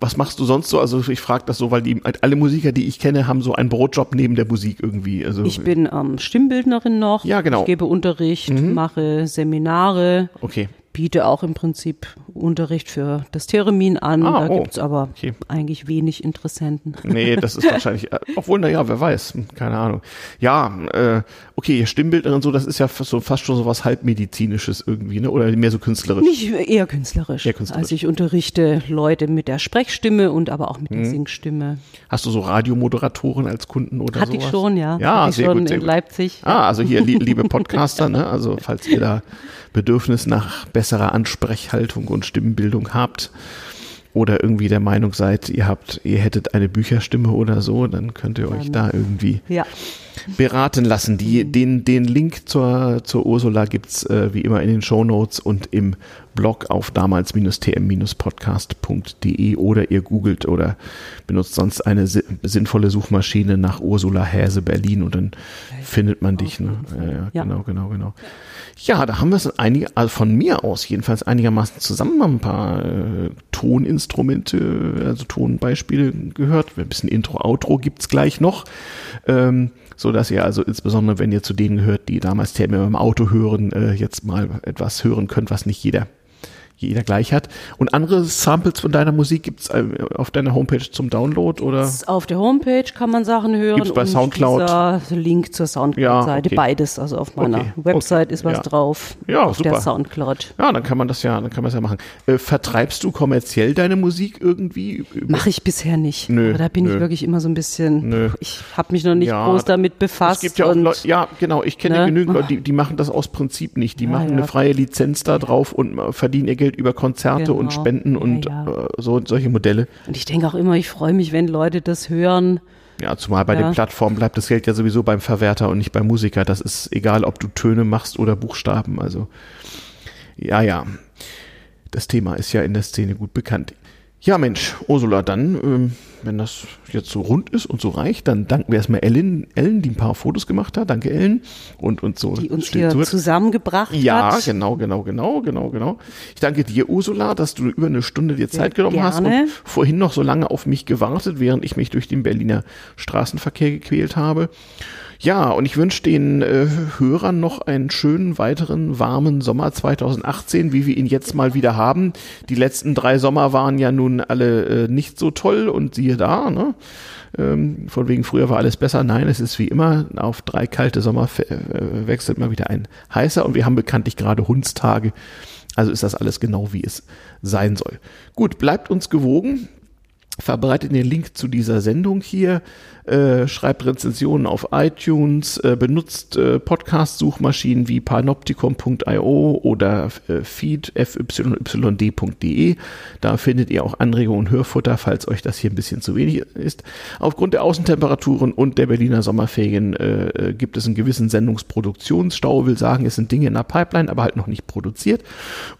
was machst du sonst so? Also ich frage das so, weil die alle Musiker, die ich kenne, haben so einen Brotjob neben der Musik irgendwie. Also Ich bin ähm, Stimmbildnerin noch. Ja, genau. Ich gebe Unterricht, mache Seminare, okay. Biete auch im Prinzip Unterricht für das Theremin an. Ah, da oh. gibt's aber Okay. eigentlich wenig Interessenten. Nee, das ist wahrscheinlich, äh, obwohl, naja, wer weiß, hm, keine Ahnung. Ja, äh, okay, Stimmbildnerin, so, das ist ja fast so, fast schon so was halbmedizinisches irgendwie, ne? Oder mehr so künstlerisch. Nicht eher künstlerisch. Eher künstlerisch. Also ich unterrichte Leute mit der Sprechstimme und aber auch mit Mhm. der Singstimme. Hast du so Radiomoderatoren als Kunden oder Hatte sowas? ich schon, ja. Ja, Hatte ich sehr schon gut, sehr in gut. Leipzig. Ah, also hier, li liebe Podcaster, ne? also falls ihr da Bedürfnis nach besserer Ansprechhaltung und Stimmenbildung habt oder irgendwie der Meinung seid, ihr habt, ihr hättet eine Bücherstimme oder so, dann könnt ihr euch da irgendwie Ja. beraten lassen. Die, Mhm. den, den Link zur, zur Ursula gibt's äh, wie immer in den Shownotes und im Blog auf damals-tm-podcast.de oder ihr googelt oder benutzt sonst eine si sinnvolle Suchmaschine nach Ursula Häse Berlin und dann findet man dich. Ne? Ja, Ja. Genau, genau, genau. Ja, da haben wir es einige, also von mir aus jedenfalls einigermaßen zusammen ein paar äh, Toninstrumente, also Tonbeispiele gehört. Ein bisschen Intro, Outro gibt's gleich noch. Ähm, so dass ihr also insbesondere, wenn ihr zu denen gehört, die damals Themen im Auto hören, äh, jetzt mal etwas hören könnt, was nicht jeder jeder gleich hat. Und andere Samples von deiner Musik gibt's äh, auf deiner Homepage zum Download oder? Auf der Homepage kann man Sachen hören. Gibt's bei und Soundcloud? Link zur Soundcloud-Seite, okay. beides. Also auf meiner Okay, Website okay, ist was ja. drauf. Ja, auf super. der Soundcloud. Ja, dann kann man das ja, dann kann man das ja machen. Äh, vertreibst du kommerziell deine Musik irgendwie? Mache ich bisher nicht. Nö, Aber da bin nö. ich wirklich immer so ein bisschen, Nö. ich habe mich noch nicht Ja, groß damit befasst. Es gibt ja auch Leute, ja, genau, ich kenne Ne? genügend Leute, die, die machen das aus Prinzip nicht. Die Ja, machen ja. eine freie Lizenz da drauf und verdienen ihr Geld über Konzerte und Genau. Spenden Ja, und ja. Äh, so solche Modelle. Und ich denke auch immer, ich freue mich, wenn Leute das hören Ja, zumal bei Ja. den Plattformen bleibt das Geld ja sowieso beim Verwerter und nicht beim Musiker. Das ist egal, ob du Töne machst oder Buchstaben. Also, ja, ja. Das Thema ist ja in der Szene gut bekannt. Ja, Mensch, Ursula, dann, ähm, wenn das jetzt so rund ist und so reicht, dann danken wir erstmal Ellen, Ellen, die ein paar Fotos gemacht hat. Danke, Ellen. Und, und so. Die uns hier so- zusammengebracht ja, hat. genau, genau, genau, genau, genau. Ich danke dir, Ursula, dass du über eine Stunde dir Zeit genommen hast gerne. und vorhin noch so lange auf mich gewartet, während ich mich durch den Berliner Straßenverkehr gequält habe. Ja, und ich wünsche den äh, Hörern noch einen schönen weiteren warmen Sommer 2018, wie wir ihn jetzt mal wieder haben. Die letzten drei Sommer waren ja nun alle äh, nicht so toll und siehe da, ne? Ähm, von wegen früher war alles besser. Nein, es ist wie immer, auf drei kalte Sommer äh, wechselt mal wieder ein heißer und wir haben bekanntlich gerade Hundstage. Also ist das alles genau wie es sein soll. Gut, bleibt uns gewogen. Verbreitet den Link zu dieser Sendung hier, äh, schreibt Rezensionen auf iTunes, äh, benutzt äh, Podcast-Suchmaschinen wie panopticon.io oder äh, feed fyyd.de. Da findet ihr auch Anregungen und Hörfutter, falls euch das hier ein bisschen zu wenig ist. Aufgrund der Außentemperaturen und der Berliner Sommerferien äh, äh, gibt es einen gewissen Sendungsproduktionsstau. Will sagen, es sind Dinge in der Pipeline, aber halt noch nicht produziert.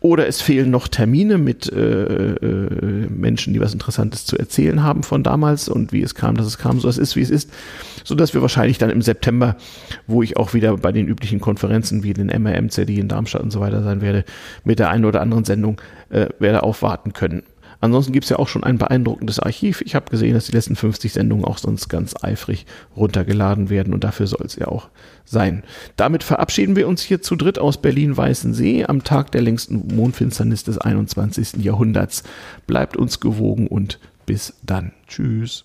Oder es fehlen noch Termine mit äh, äh, Menschen, die was Interessantes zu erzählen haben von damals und wie es kam, dass es kam, so es ist, wie es ist, so dass wir wahrscheinlich dann im September, wo ich auch wieder bei den üblichen Konferenzen wie den MRMCD in Darmstadt und so weiter sein werde, mit der einen oder anderen Sendung äh, werde aufwarten können. Ansonsten gibt's ja auch schon ein beeindruckendes Archiv. Ich habe gesehen, dass die letzten 50 Sendungen auch sonst ganz eifrig runtergeladen werden und dafür soll es ja auch sein. Damit verabschieden wir uns hier zu dritt aus Berlin-Weißensee am Tag der längsten Mondfinsternis des 21. Jahrhunderts. Bleibt uns gewogen und bis dann. Tschüss.